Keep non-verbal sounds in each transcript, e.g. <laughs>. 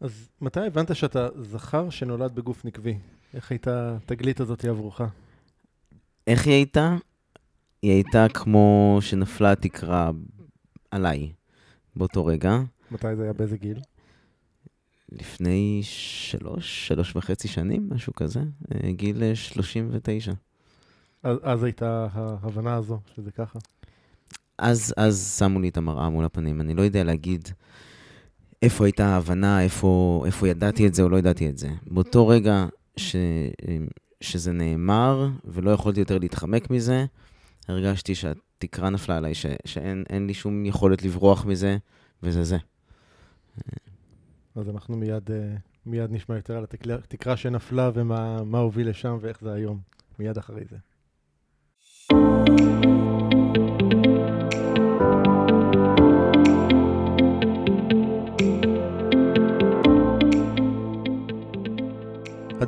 אז מתי הבנת שאתה זכר שנולד בגוף נקבי? איך הייתה התגלית הזאת עבורך? איך היא הייתה? היא הייתה כמו שנפלה התקרה עליי באותו רגע. מתי זה היה? באיזה גיל? לפני שלוש, שלוש וחצי שנים, משהו כזה, אה, גיל 39. אז, אז הייתה ההבנה הזו, שזה ככה. אז, אז שמו לי את המראה מול הפנים. אני לא יודע להגיד איפה הייתה ההבנה, איפה, איפה ידעתי את זה או לא ידעתי את זה. באותו רגע ש, שזה נאמר ולא יכולתי יותר להתחמק מזה, הרגשתי שהתקרה נפלה עליי, ש, שאין לי שום יכולת לברוח מזה, וזה זה. אז אנחנו מיד, אה, מיד נשמע יותר על התקרה שנפלה ומה הוביל לשם ואיך זה היום, מיד אחרי זה.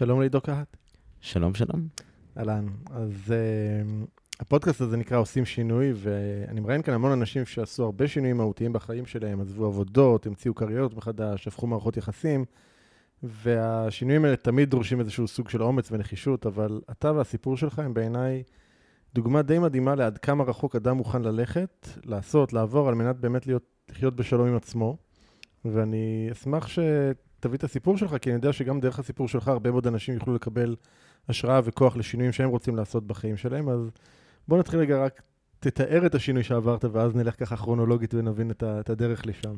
שלום לעידו קהת. שלום, שלום. אהלן. אז uh, הפודקאסט הזה נקרא עושים שינוי, ואני מראיין כאן המון אנשים שעשו הרבה שינויים מהותיים בחיים שלהם, עזבו עבודות, המציאו קריירות מחדש, הפכו מערכות יחסים, והשינויים האלה תמיד דורשים איזשהו סוג של אומץ ונחישות, אבל אתה והסיפור שלך הם בעיניי דוגמה די מדהימה לעד כמה רחוק אדם מוכן ללכת, לעשות, לעבור, על מנת באמת להיות, לחיות בשלום עם עצמו. ואני אשמח ש... תביא את הסיפור שלך, כי אני יודע שגם דרך הסיפור שלך הרבה מאוד אנשים יוכלו לקבל השראה וכוח לשינויים שהם רוצים לעשות בחיים שלהם. אז בוא נתחיל רגע רק, תתאר את השינוי שעברת, ואז נלך ככה כרונולוגית ונבין את הדרך לשם.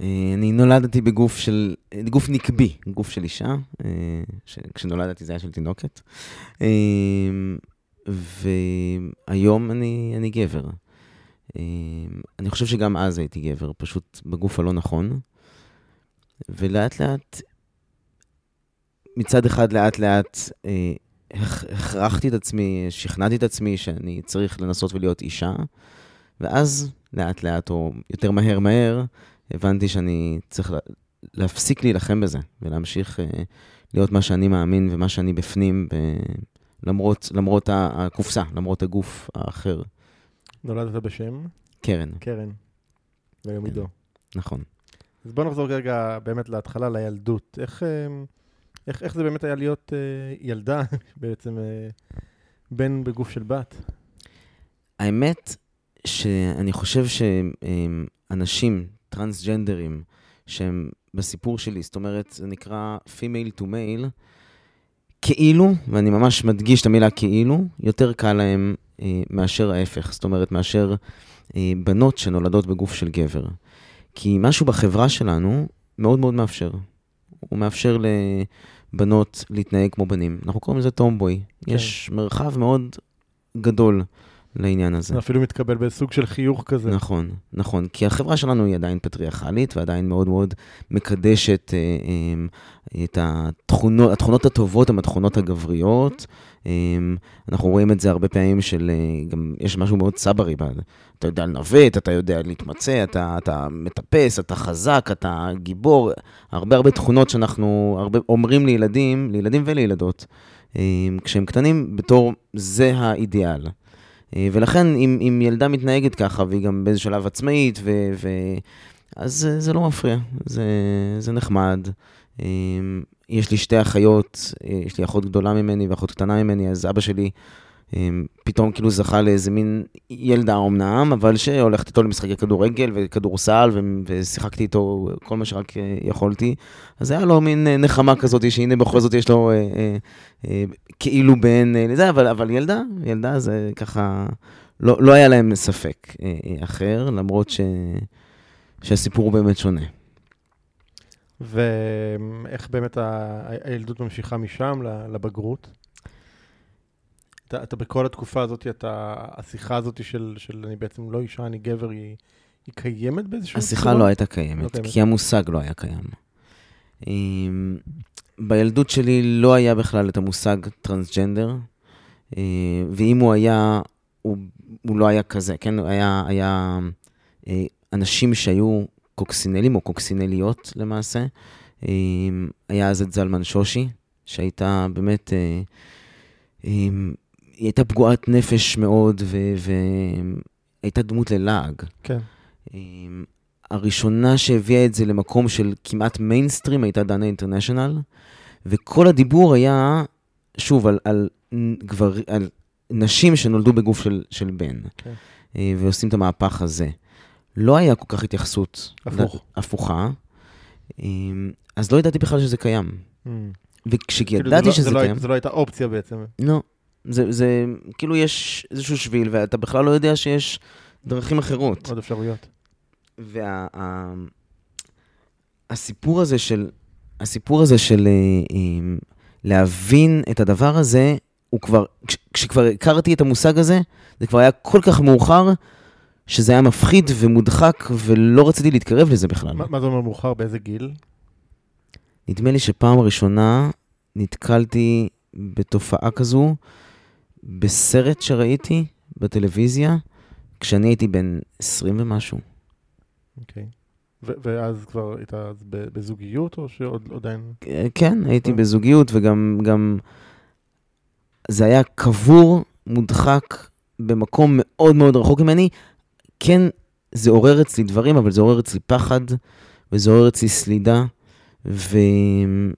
אה, אני נולדתי בגוף של, גוף נקבי, גוף של אישה, אה, כשנולדתי זה היה של תינוקת. אה, והיום אני, אני גבר. אני חושב שגם אז הייתי גבר, פשוט בגוף הלא נכון. ולאט לאט, מצד אחד לאט לאט אה, הכרחתי את עצמי, שכנעתי את עצמי שאני צריך לנסות ולהיות אישה, ואז לאט לאט, או יותר מהר מהר, הבנתי שאני צריך להפסיק להילחם בזה, ולהמשיך אה, להיות מה שאני מאמין ומה שאני בפנים, ב... למרות, למרות הקופסה, למרות הגוף האחר. נולדת בשם? קרן. קרן. והיום עידו. נכון. אז בוא נחזור רגע באמת להתחלה, לילדות. איך, אה, איך, איך זה באמת היה להיות אה, ילדה, <laughs> בעצם אה, בן בגוף של בת? האמת שאני חושב שאנשים, טרנסג'נדרים, שהם בסיפור שלי, זאת אומרת, זה נקרא female to male, כאילו, ואני ממש מדגיש את המילה כאילו, יותר קל להם אה, מאשר ההפך, זאת אומרת, מאשר אה, בנות שנולדות בגוף של גבר. כי משהו בחברה שלנו מאוד מאוד מאפשר. הוא מאפשר לבנות להתנהג כמו בנים. אנחנו קוראים לזה טומבוי. כן. יש מרחב מאוד גדול לעניין הזה. זה אפילו מתקבל בסוג של חיוך כזה. נכון, נכון. כי החברה שלנו היא עדיין פטריארכלית ועדיין מאוד מאוד מקדשת אה, אה, את התכונות, התכונות הטובות הן התכונות הגבריות. אה, אנחנו רואים את זה הרבה פעמים של, אה, גם יש משהו מאוד סברי, אתה יודע לנווט, אתה יודע להתמצא, אתה, אתה מטפס, אתה חזק, אתה גיבור, הרבה הרבה תכונות שאנחנו הרבה, אומרים לילדים, לילדים ולילדות, אה, כשהם קטנים, בתור זה האידיאל. אה, ולכן, אם, אם ילדה מתנהגת ככה, והיא גם באיזה שלב עצמאית, ו, ו, אז זה, לא מפריע, זה, זה נחמד. יש לי שתי אחיות, אה, יש לי אחות גדולה ממני ואחות קטנה ממני, אז אבא שלי אה, פתאום כאילו זכה לאיזה מין ילדה אומנם, אבל שהולכת איתו למשחקי כדורגל וכדורסל, ושיחקתי איתו כל מה שרק אה, יכולתי. אז היה לו מין נחמה כזאת, שהנה בכל זאת יש לו אה, אה, אה, כאילו בן לזה, אבל, אבל ילדה, ילדה זה ככה, לא, לא היה להם ספק אחר, למרות ש, שהסיפור באמת שונה. ואיך באמת ה- הילדות ממשיכה משם לבגרות? אתה, אתה בכל התקופה הזאת, אתה, השיחה הזאת של, של אני בעצם לא אישה, אני גבר, היא, היא קיימת באיזשהו השיחה לא הייתה קיימת, לא קיימת. כי המושג לא היה קיים. אמ, בילדות שלי לא היה בכלל את המושג טרנסג'נדר, אה, ואם הוא היה, הוא, הוא לא היה כזה, כן? היה, היה אה, אנשים שהיו קוקסינלים או קוקסינליות למעשה. אמ, היה אז את זלמן שושי, שהייתה באמת, אה, אמ, היא הייתה פגועת נפש מאוד, והייתה דמות ללעג. כן. אמ, הראשונה שהביאה את זה למקום של כמעט מיינסטרים הייתה דנה אינטרנשיונל, וכל הדיבור היה, שוב, על, על, גבר, על נשים שנולדו בגוף של, של בן, כן. אה, ועושים את המהפך הזה. לא היה כל כך התייחסות. הפוך. הפוכה. אמ, אז לא ידעתי בכלל שזה קיים. Mm. וכשידעתי כאילו לא- שזה זה לא, קיים, זה לא הייתה אופציה בעצם. לא. זה, זה, כאילו יש איזשהו שביל, ואתה בכלל לא יודע שיש דרכים אחרות. עוד אפשרויות. והסיפור הזה של, הסיפור הזה של אה, אה, להבין את הדבר הזה, הוא כבר, כש, כשכבר הכרתי את המושג הזה, זה כבר היה כל כך מאוחר, שזה היה מפחיד ומודחק, ולא רציתי להתקרב לזה בכלל. מה, מה זה אומר מאוחר? באיזה גיל? נדמה לי שפעם ראשונה נתקלתי בתופעה כזו בסרט שראיתי בטלוויזיה, כשאני הייתי בן 20 ומשהו. אוקיי. ו- ואז כבר היית בזוגיות, או שעוד עדיין... אה, כן, הייתי כן. בזוגיות, וגם גם זה היה קבור, מודחק, במקום מאוד מאוד רחוק ממני. כן, זה עורר אצלי דברים, אבל זה עורר אצלי פחד, וזה עורר אצלי סלידה, וכל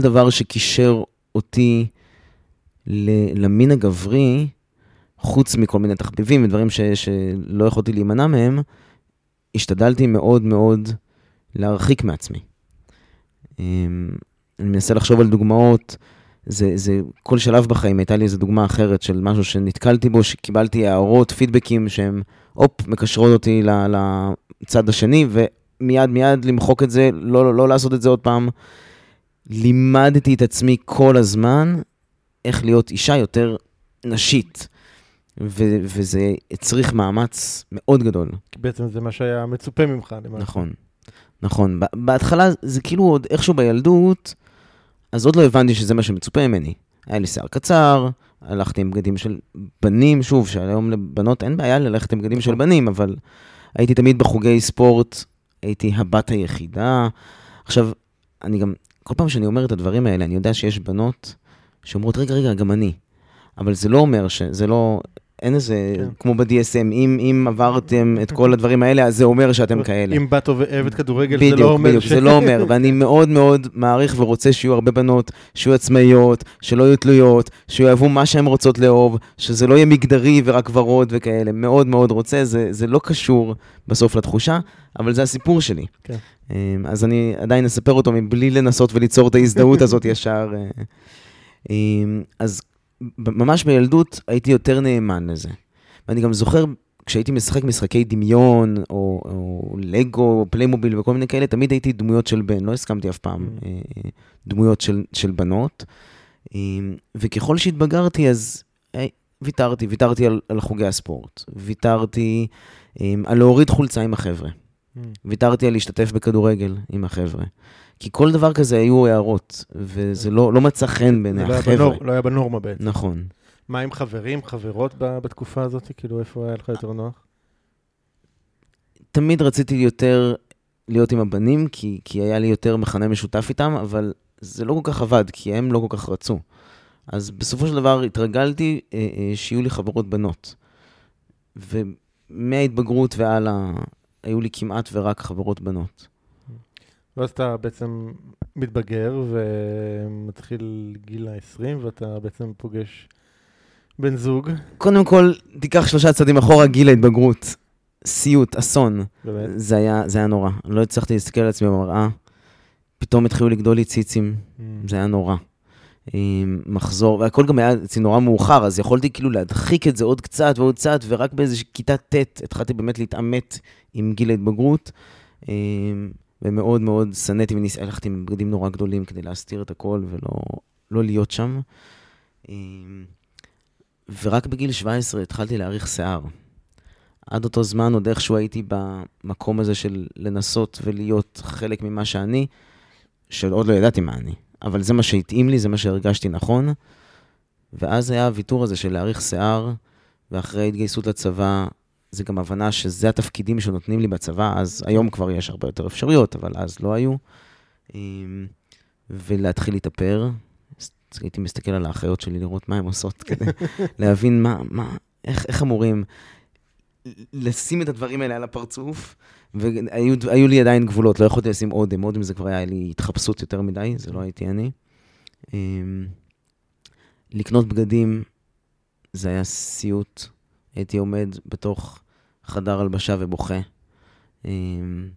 דבר שקישר אותי למין הגברי, חוץ מכל מיני תחביבים ודברים ש- שלא יכולתי להימנע מהם, השתדלתי מאוד מאוד להרחיק מעצמי. אני מנסה לחשוב על דוגמאות, זה, זה, כל שלב בחיים הייתה לי איזו דוגמה אחרת של משהו שנתקלתי בו, שקיבלתי הערות, פידבקים שהם, הופ, מקשרות אותי לצד השני, ומיד מיד למחוק את זה, לא, לא, לא לעשות את זה עוד פעם. לימדתי את עצמי כל הזמן איך להיות אישה יותר נשית, ו- וזה הצריך מאמץ מאוד גדול. בעצם זה מה שהיה מצופה ממך. למעשה. נכון, נכון. בהתחלה זה כאילו עוד איכשהו בילדות, אז עוד לא הבנתי שזה מה שמצופה ממני. היה לי שיער קצר, הלכתי עם בגדים של בנים, שוב, שהיום לבנות אין בעיה ללכת עם בגדים של נכון. בנים, אבל הייתי תמיד בחוגי ספורט, הייתי הבת היחידה. עכשיו, אני גם, כל פעם שאני אומר את הדברים האלה, אני יודע שיש בנות שאומרות, רגע, רגע, גם אני. אבל זה לא אומר ש... זה לא... אין איזה, כן. כמו ב-DSM, אם, אם עברתם את כל הדברים האלה, אז זה אומר שאתם כאלה. אם בת אוהבת כדורגל, זה בדיוק, לא אומר בדיוק, ש... זה לא אומר, <laughs> ואני מאוד מאוד מעריך ורוצה שיהיו הרבה בנות, שיהיו עצמאיות, שלא יהיו תלויות, שיאהבו מה שהן רוצות לאהוב, שזה לא יהיה מגדרי ורק ורוד וכאלה, מאוד מאוד רוצה, זה, זה לא קשור בסוף לתחושה, אבל זה הסיפור שלי. כן. אמ, אז אני עדיין אספר אותו מבלי לנסות וליצור את ההזדהות הזאת ישר. אה. אמ, אז ממש בילדות הייתי יותר נאמן לזה. ואני גם זוכר, כשהייתי משחק משחקי דמיון, או, או לגו, או פליימוביל וכל מיני כאלה, תמיד הייתי דמויות של בן, לא הסכמתי אף פעם Mm. אה, דמויות של, של בנות. אה, וככל שהתבגרתי, אז אה, ויתרתי, ויתרתי על, על חוגי הספורט, ויתרתי על להוריד חולצה עם החבר'ה, Mm. ויתרתי על להשתתף בכדורגל עם החבר'ה. כי כל דבר כזה היו הערות, וזה לא, לא מצא חן בעיני לא החבר'ה. בנור- לא היה בנורמה בעצם. נכון. מה עם חברים, חברות ב- בתקופה הזאת? כאילו, איפה היה לך יותר נוח? תמיד רציתי יותר להיות עם הבנים, כי, כי היה לי יותר מכנה משותף איתם, אבל זה לא כל כך עבד, כי הם לא כל כך רצו. אז בסופו של דבר התרגלתי אה, אה, שיהיו לי חברות בנות. ומההתבגרות והלאה, היו לי כמעט ורק חברות בנות. ואז אתה בעצם מתבגר ומתחיל גיל ה-20, ואתה בעצם פוגש בן זוג. קודם כל, תיקח שלושה צעדים אחורה, גיל ההתבגרות. סיוט, אסון. באמת. זה היה, זה היה נורא. לא הצלחתי להסתכל על עצמי במראה. פתאום התחילו לגדול לי ציצים, Mm. זה היה נורא. מחזור, והכל גם היה אצלי נורא מאוחר, אז יכולתי כאילו להדחיק את זה עוד קצת ועוד קצת, ורק באיזושהי כיתה ט' התחלתי באמת להתעמת עם גיל ההתבגרות, ומאוד מאוד שנאתי וניס... הלכתי עם בגדים נורא גדולים כדי להסתיר את הכל ולא לא להיות שם. עם, ורק בגיל 17 התחלתי להעריך שיער. עד אותו זמן עוד איכשהו הייתי במקום הזה של לנסות ולהיות חלק ממה שאני, שעוד לא ידעתי מה אני. אבל זה מה שהתאים לי, זה מה שהרגשתי נכון. ואז היה הוויתור הזה של להאריך שיער, ואחרי ההתגייסות לצבא, זה גם הבנה שזה התפקידים שנותנים לי בצבא, אז היום כבר יש הרבה יותר אפשרויות, אבל אז לא היו. אמ, ולהתחיל להתאפר. הייתי מסתכל על האחיות שלי לראות מה הן עושות, כדי <laughs> להבין מה, מה, איך, איך אמורים לשים את הדברים האלה על הפרצוף, והיו היו לי עדיין גבולות, לא יכולתי לשים אודם, אודם זה כבר היה לי התחפשות יותר מדי, זה לא הייתי אני. אמ, לקנות בגדים, זה היה סיוט. הייתי עומד בתוך חדר הלבשה ובוכה. אמ,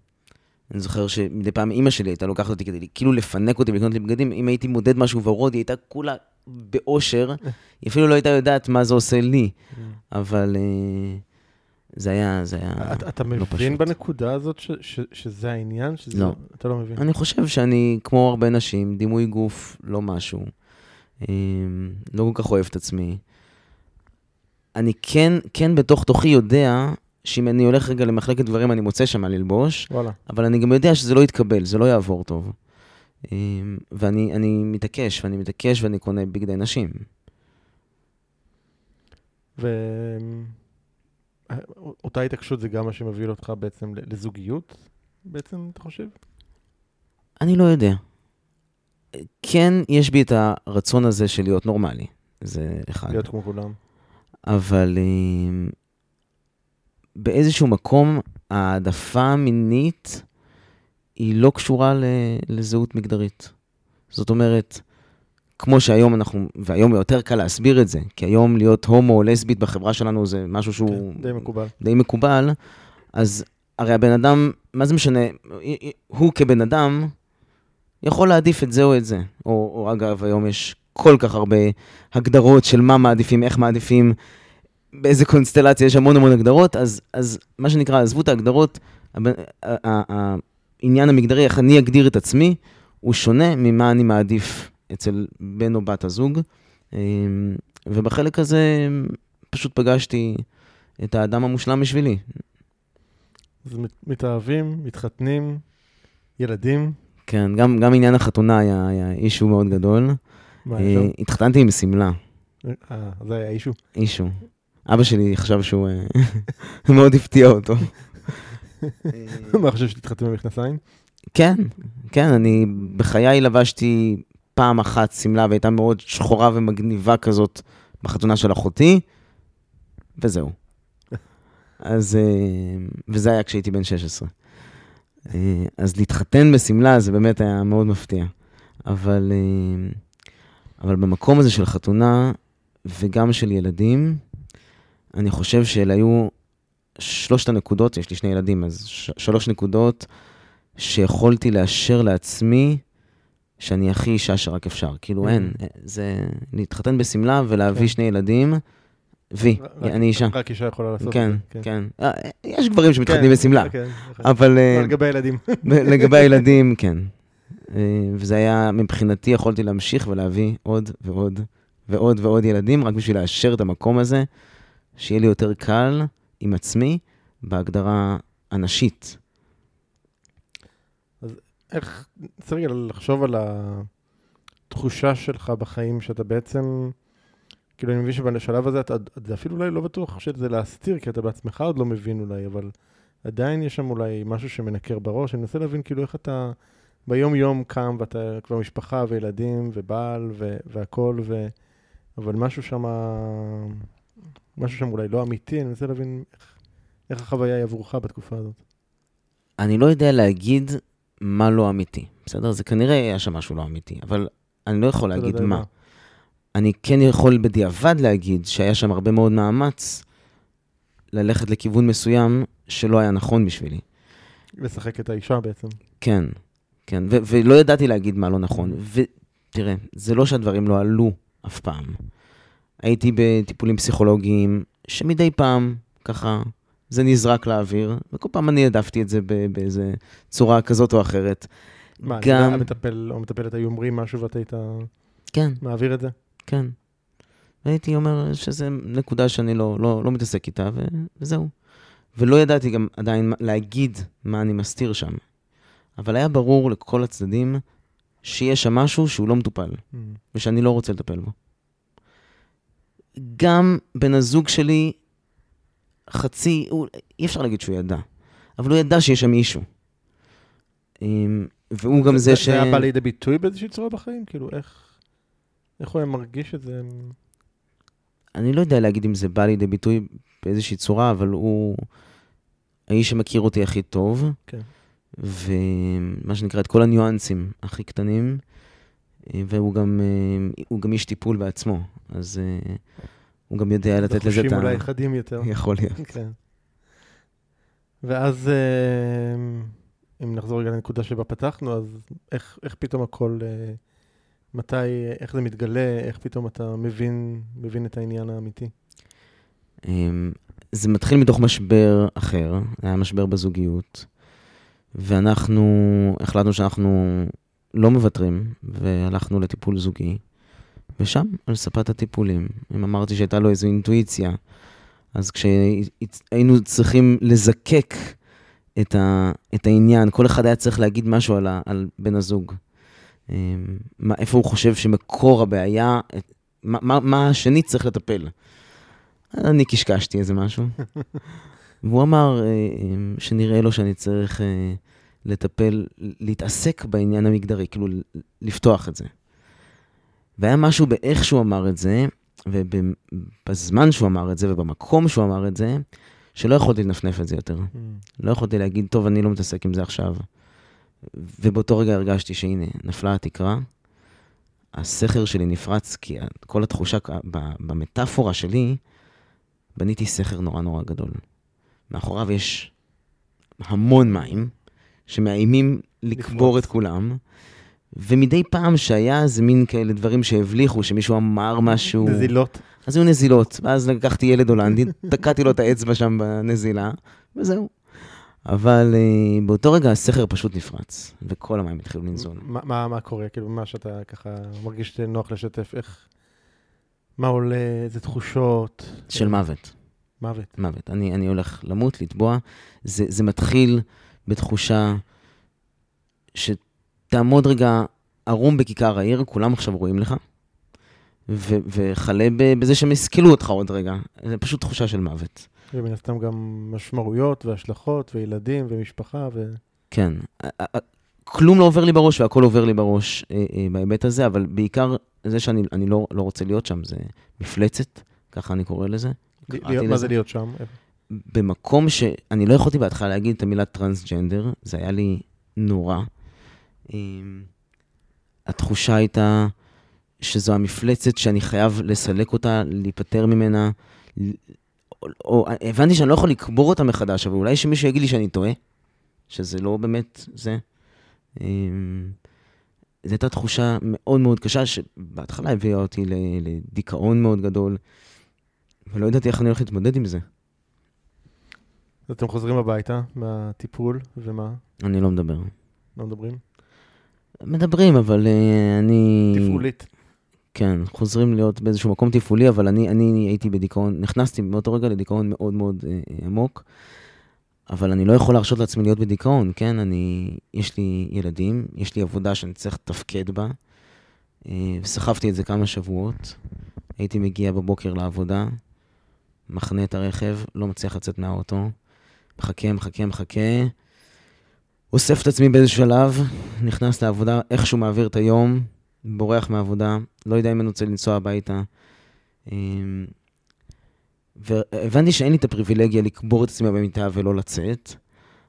אני זוכר שמדי פעם אימא שלי הייתה לוקחת אותי כדי כאילו לפנק אותי ולקנות לי בגדים. אם הייתי מודד משהו ורוד, היא הייתה כולה באושר. היא אפילו לא הייתה יודעת מה זה עושה לי, אבל אה, זה היה, זה היה אתה- אתה לא מבין פשוט. בנקודה הזאת ש- ש- שזה העניין? שזה- לא. אתה לא מבין. אני חושב שאני, כמו הרבה נשים, דימוי גוף לא משהו. אמ, לא כל כך אוהב את עצמי. אני כן, כן בתוך תוכי יודע שאם אני הולך רגע למחלקת דברים, אני מוצא שם מה ללבוש, וואלה. אבל אני גם יודע שזה לא יתקבל, זה לא יעבור טוב. אמ, ואני אני מתעקש, ואני מתעקש ואני קונה בגדי נשים. ואותה התעקשות זה גם מה שמוביל אותך בעצם לזוגיות, בעצם, אתה חושב? אני לא יודע. כן, יש בי את הרצון הזה של להיות נורמלי. זה אחד. להיות כמו כולם. אבל אה, באיזשהו מקום העדפה המינית היא לא קשורה לזהות מגדרית. זאת אומרת, כמו שהיום אנחנו, והיום יותר קל להסביר את זה, כי היום להיות הומו או לסבית בחברה שלנו זה משהו שהוא כן, די מקובל. די מקובל, אז הרי הבן אדם, מה זה משנה, הוא כבן אדם יכול להעדיף את זה או את זה. או, או אגב, היום יש כל כך הרבה הגדרות של מה מעדיפים, איך מעדיפים, באיזה קונסטלציה, יש המון המון הגדרות, אז, אז מה שנקרא, עזבו את ההגדרות, העניין המגדרי, איך אני אגדיר את עצמי, הוא שונה ממה אני מעדיף אצל בן או בת הזוג. אמ, ובחלק הזה פשוט פגשתי את האדם המושלם בשבילי. אז מת- מתאהבים, מתחתנים, ילדים, כן, גם, גם עניין החתונה היה, היה אישו מאוד גדול. אה, שם? התחתנתי עם שמלה, אה, זה היה אישו. אישו. אבא שלי חשב שהוא אה, <laughs> מאוד הפתיע אותו. <laughs> מה חושב שתתחתן במכנסיים? כן, כן, אני בחיי לבשתי פעם אחת שמלה והייתה מאוד שחורה ומגניבה כזאת בחתונה של אחותי, וזהו. <laughs> אז, אה, וזה היה כשהייתי בן 16. אה, אז להתחתן בשמלה זה באמת היה מאוד מפתיע. אבל, אבל במקום הזה של חתונה וגם של ילדים, אני חושב שאלה היו שלושת הנקודות, יש לי שני ילדים, אז שלוש נקודות שיכולתי לאשר לעצמי שאני הכי אישה שרק אפשר. כאילו אין, זה להתחתן בשמלה ולהביא כן. שני ילדים, וי, אני אישה. רק אישה יכולה לעשות כן, את זה. כן. אה, יש גברים שמתחתנים כן, בשמלה, כן, נכון. אבל אה, לא, לגבי הילדים. לגבי הילדים, כן. אה, וזה היה, מבחינתי יכולתי להמשיך ולהביא עוד ועוד ועוד ועוד ילדים, רק בשביל לאשר את המקום הזה, שיהיה לי יותר קל עם עצמי בהגדרה הנשית. איך, צריך לחשוב על התחושה שלך בחיים, שאתה בעצם, כאילו אני מבין שבשלב הזה אתה, אתה אפילו אולי לא בטוח שזה להסתיר, כי אתה בעצמך עוד לא מבין אולי, אבל עדיין יש שם אולי משהו שמנקר בראש. אני מנסה להבין כאילו איך אתה ביום יום קם ואתה כבר משפחה וילדים ובעל ו- והכל, ו... אבל משהו שם, משהו שם אולי לא אמיתי, אני מנסה להבין איך, איך החוויה היא עבורך בתקופה הזאת. אני לא יודע להגיד מה לא אמיתי, בסדר? זה כנראה היה שם משהו לא אמיתי, אבל אני לא יכול לא להגיד יודע מה. אני כן יכול בדיעבד להגיד שהיה שם הרבה מאוד מאמץ ללכת לכיוון מסוים שלא היה נכון בשבילי. לשחק את האישה בעצם. כן, כן, ו- ולא ידעתי להגיד מה לא נכון. ותראה, זה לא שהדברים לא עלו אף פעם. הייתי בטיפולים פסיכולוגיים, שמדי פעם, ככה, זה נזרק לאוויר, וכל פעם אני העדפתי את זה באיזה צורה כזאת או אחרת. מה, גם-. המטפל או המטפלת היו אומרים משהו ואתה היית כן, מעביר את זה? כן. הייתי אומר שזו נקודה שאני לא, לא, לא מתעסק איתה, ו- וזהו. ולא ידעתי גם עדיין להגיד מה אני מסתיר שם. אבל היה ברור לכל הצדדים שיש שם משהו שהוא לא מטופל, Mm. ושאני לא רוצה לטפל בו. גם בן הזוג שלי, חצי, הוא, אי אפשר להגיד שהוא ידע, אבל הוא ידע שיש שם מישהו. אמ, והוא גם זה ש... זה היה בא לידי ביטוי באיזושהי צורה בחיים? כאילו, איך... איך הוא היה מרגיש את זה? אני לא יודע להגיד אם זה בא לידי ביטוי באיזושהי צורה, אבל הוא האיש שמכיר אותי הכי טוב, כן. ומה שנקרא, את כל הניואנסים הכי קטנים, אה, והוא גם, אה, גם איש טיפול בעצמו, אז אה, הוא גם יודע לתת לזה את חושים ה... אולי חדים יותר. יכול להיות. כן. ואז, אם נחזור רגע לנקודה שבה פתחנו, אז איך, איך פתאום הכל, מתי, איך זה מתגלה, איך פתאום אתה מבין, מבין את העניין האמיתי? אמ, זה מתחיל מתוך משבר אחר, היה משבר בזוגיות, ואנחנו החלטנו שאנחנו לא מוותרים, והלכנו לטיפול זוגי, ושם, על ספת הטיפולים, אם אמרתי שהייתה לו איזו אינטואיציה, אז כשהיינו צריכים לזקק את, ה, את העניין, כל אחד היה צריך להגיד משהו על, ה, על בן הזוג. אמ, מה, איפה הוא חושב שמקור הבעיה, את- מה, מה, מה השני צריך לטפל. אני קשקשתי איזה משהו. <laughs> והוא אמר אה, אה, שנראה לו שאני צריך אה, לטפל, להתעסק בעניין המגדרי, כאילו לפתוח את זה. והיה משהו באיך שהוא אמר את זה, ובזמן שהוא אמר את זה, ובמקום שהוא אמר את זה, שלא יכולתי לנפנף את זה יותר. לא יכולתי להגיד, טוב, אני לא מתעסק עם זה עכשיו. ובאותו רגע הרגשתי שהנה, נפלה התקרה, הסכר שלי נפרץ, כי כל התחושה, במטאפורה שלי, בניתי סכר נורא נורא גדול. מאחוריו יש המון מים שמאיימים לקבור. את כולם, ומדי פעם שהיה איזה מין כאלה דברים שהבליחו, שמישהו אמר משהו... נזילות. אז היו נזילות, ואז לקחתי ילד הולנדי, <laughs> תקעתי לו את האצבע שם בנזילה, וזהו. אבל uh, באותו רגע הסכר פשוט נפרץ, וכל המים התחילו לנזול. מה, מה, מה קורה? כאילו, מה שאתה ככה מרגיש נוח לשתף, איך... מה עולה, איזה תחושות? של מוות. מוות. מוות. אני, אני הולך למות, לטבוע. זה, זה מתחיל בתחושה שתעמוד רגע ערום בכיכר העיר, כולם עכשיו רואים לך, ו, וכלה בזה שהם יסכלו אותך עוד רגע. זה פשוט תחושה של מוות. ומן הסתם גם משמעויות והשלכות וילדים ומשפחה ו... כן. כלום לא עובר לי בראש והכל עובר לי בראש אה, אה, בהיבט הזה, אבל בעיקר זה שאני אני לא, לא רוצה להיות שם, זה מפלצת, ככה אני קורא לזה. מה. זה להיות שם? במקום שאני לא יכולתי בהתחלה להגיד את המילה טרנסג'נדר, זה היה לי נורא. אמ, התחושה הייתה שזו המפלצת שאני חייב לסלק אותה, להיפטר ממנה, או, או הבנתי שאני לא יכול לקבור אותה מחדש, אבל אולי שמישהו יגיד לי שאני טועה, שזה לא באמת זה. אמ, זו הייתה תחושה מאוד מאוד קשה, שבהתחלה הביאה אותי לדיכאון מאוד גדול, ולא ידעתי איך אני הולך להתמודד עם זה. אתם חוזרים הביתה מהטיפול, ומה? אני לא מדבר. לא מדברים? מדברים, אבל uh, אני... תפעולית. כן, חוזרים להיות באיזשהו מקום תפעולי, אבל אני, אני הייתי בדיכאון, נכנסתי מאותו רגע לדיכאון מאוד מאוד uh, עמוק, אבל אני לא יכול להרשות לעצמי להיות בדיכאון, כן? אני, יש לי ילדים, יש לי עבודה שאני צריך לתפקד בה, uh, וסחבתי את זה כמה שבועות. הייתי מגיע בבוקר לעבודה, מחנה את הרכב, לא מצליח לצאת מהאוטו, מחכה, מחכה, מחכה, אוסף את עצמי באיזה שלב, נכנס לעבודה, איכשהו מעביר את היום, בורח מהעבודה, לא יודע אם אני רוצה לנסוע הביתה. אמ, והבנתי שאין לי את הפריבילגיה לקבור את עצמי במיטה ולא לצאת,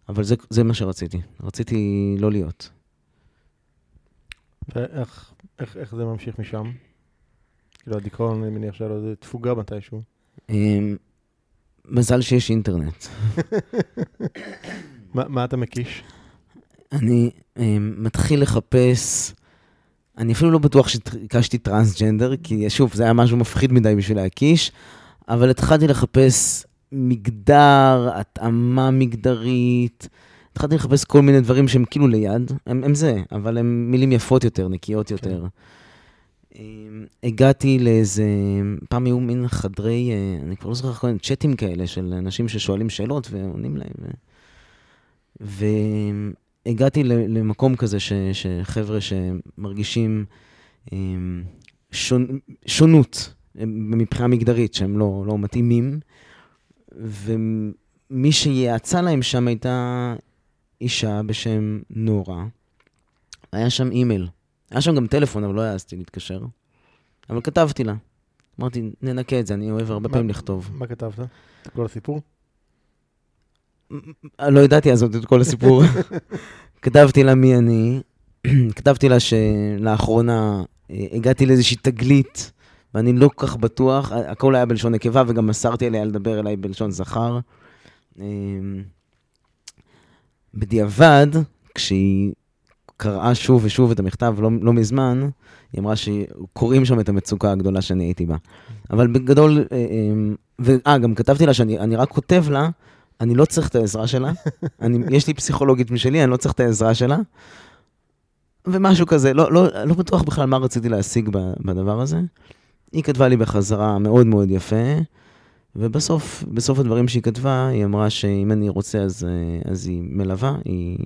אבל זה, זה מה שרציתי. רציתי לא להיות. ואיך איך, איך זה ממשיך משם? כאילו, הדיכאון, אני מניח שהיה לו איזה תפוגה מתישהו. אמ, מזל שיש אינטרנט. מה, מה אתה מקיש? אני אמ, מתחיל לחפש, אני אפילו לא בטוח שהקשתי טרנסג'נדר, כי שוב, זה היה משהו מפחיד מדי בשביל להקיש, אבל התחלתי לחפש מגדר, התאמה מגדרית, התחלתי לחפש כל מיני דברים שהם כאילו ליד, הם, הם זה, אבל הם מילים יפות יותר, נקיות יותר. אמ, הגעתי לאיזה, פעם היו מין חדרי, אה, אני כבר לא זוכר איך קוראים, צ'אטים כאלה של אנשים ששואלים שאלות ועונים להם. והגעתי למקום כזה ש, שחבר'ה שמרגישים אמ, שונ, שונות מבחינה מגדרית, שהם לא, לא מתאימים, ומי שיעצה להם שם הייתה אישה בשם נורה. היה שם אימייל. היה שם גם טלפון, אבל לא העזתי להתקשר. אבל כתבתי לה. אמרתי, ננקה את זה, אני אוהב הרבה פעמים לכתוב. מה כתבת? כל הסיפור? לא ידעתי אז את כל הסיפור. <laughs> כתבתי לה מי אני, <clears throat> כתבתי לה שלאחרונה אה, הגעתי לאיזושהי תגלית, ואני לא כל כך בטוח, הכל היה בלשון נקבה, וגם מסרתי אליה לדבר אליי בלשון זכר. אמ, בדיעבד, כשהיא קראה שוב ושוב את המכתב לא, לא מזמן, היא אמרה שקוראים שם את המצוקה הגדולה שאני הייתי בה. אבל בגדול, אה, אמ, ואה, גם כתבתי לה שאני רק כותב לה, אני לא צריך את העזרה שלה, <laughs> אני, יש לי פסיכולוגית משלי, אני לא צריך את העזרה שלה. ומשהו כזה, לא, לא, לא בטוח בכלל מה רציתי להשיג בדבר הזה. היא כתבה לי בחזרה מאוד מאוד יפה, ובסוף, בסוף הדברים שהיא כתבה, היא אמרה שאם אני רוצה אז, אה, אז היא מלווה, היא,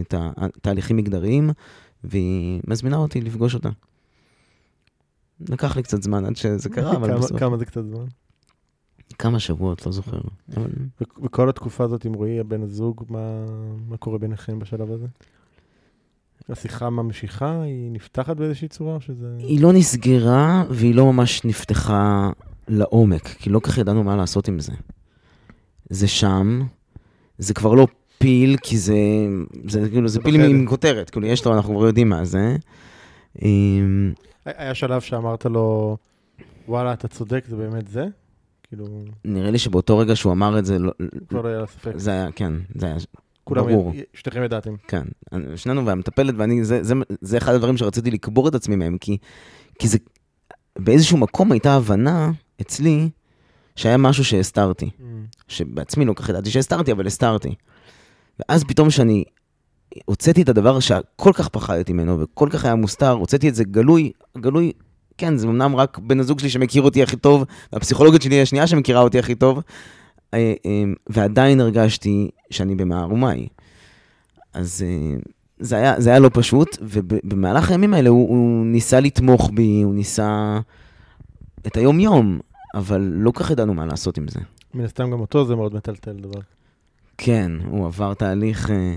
את התהליכים מגדריים, והיא מזמינה אותי לפגוש אותה. לקח לי קצת זמן עד שזה קרה, אבל בסוף... כמה זה קצת זמן? כמה שבועות, לא זוכר. וכל התקופה הזאת עם רועי, הבן הזוג, מה, מה קורה ביניכם בשלב הזה? השיחה ממשיכה? היא נפתחת באיזושהי צורה? שזה... היא לא נסגרה, והיא לא ממש נפתחה לעומק, כי לא כך ידענו מה לעשות עם זה. זה שם, זה כבר לא פיל, כי זה, זה, כאילו, זה פיל עם כותרת, כאילו, יש לו, אנחנו כבר יודעים מה זה. אמ, היה שלב שאמרת לו, וואלה, אתה צודק, זה באמת זה? כאילו... נראה לי שבאותו רגע שהוא אמר את זה, לא... כבר לא היה ספק. זה היה, כן, זה היה כולם ברור. שתיכם ידעתם. כן, שנינו והמטפלת ואני, זה, זה, זה אחד הדברים שרציתי לקבור את עצמי מהם, כי, כי זה, באיזשהו מקום הייתה הבנה אצלי, שהיה משהו שהסתרתי. Mm. שבעצמי לא כך ידעתי שהסתרתי, אבל הסתרתי. ואז פתאום שאני הוצאתי את הדבר שכל כך פחדתי ממנו וכל כך היה מוסתר, הוצאתי את זה גלוי, גלוי, כן, זה אמנם רק בן הזוג שלי שמכיר אותי הכי טוב, והפסיכולוגית שלי השנייה שמכירה אותי הכי טוב, אה, אה, ועדיין הרגשתי שאני במערומיי. אז אה, זה היה, זה היה לא פשוט, ובמהלך הימים האלה הוא, הוא ניסה לתמוך בי, הוא ניסה את היום-יום, אבל לא כך ידענו מה לעשות עם זה. מן הסתם גם אותו זה מאוד מטלטל דבר. כן, הוא עבר תהליך... אה,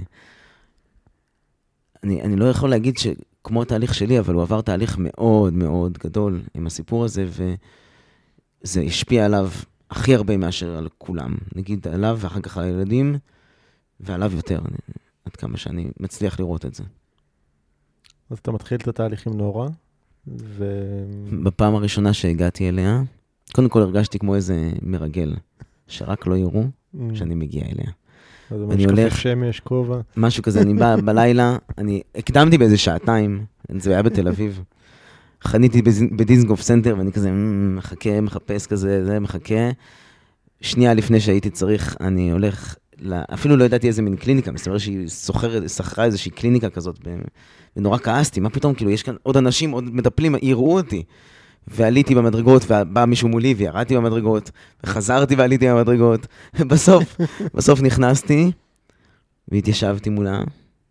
אני, אני לא יכול להגיד שכמו התהליך שלי, אבל הוא עבר תהליך מאוד מאוד גדול עם הסיפור הזה, וזה השפיע עליו הכי הרבה מאשר על כולם. נגיד עליו ואחר כך על הילדים, ועליו יותר, אני, עד כמה שאני מצליח לראות את זה. אז אתה מתחיל את התהליך עם נורה, ו... בפעם הראשונה שהגעתי אליה, קודם כל הרגשתי כמו איזה מרגל, שרק לא יראו mm. שאני מגיע אליה. אני הולך... שמש, כובע. משהו כזה, אני בא בלילה, אני הקדמתי באיזה שעתיים, זה היה בתל אביב. חניתי בדיזנגוף סנטר, ואני כזה מחכה, מחפש כזה, זה, מחכה. שנייה לפני שהייתי צריך, אני הולך, לה... אפילו לא ידעתי איזה מין קליניקה, מסתבר שהיא סוחרת, שכרה איזושהי קליניקה כזאת, ונורא כעסתי, מה פתאום, כאילו, יש כאן עוד אנשים, עוד מטפלים, יראו אותי. ועליתי במדרגות, ובא מישהו מולי וירדתי במדרגות, וחזרתי ועליתי במדרגות. <laughs> בסוף, בסוף נכנסתי, והתיישבתי מולה,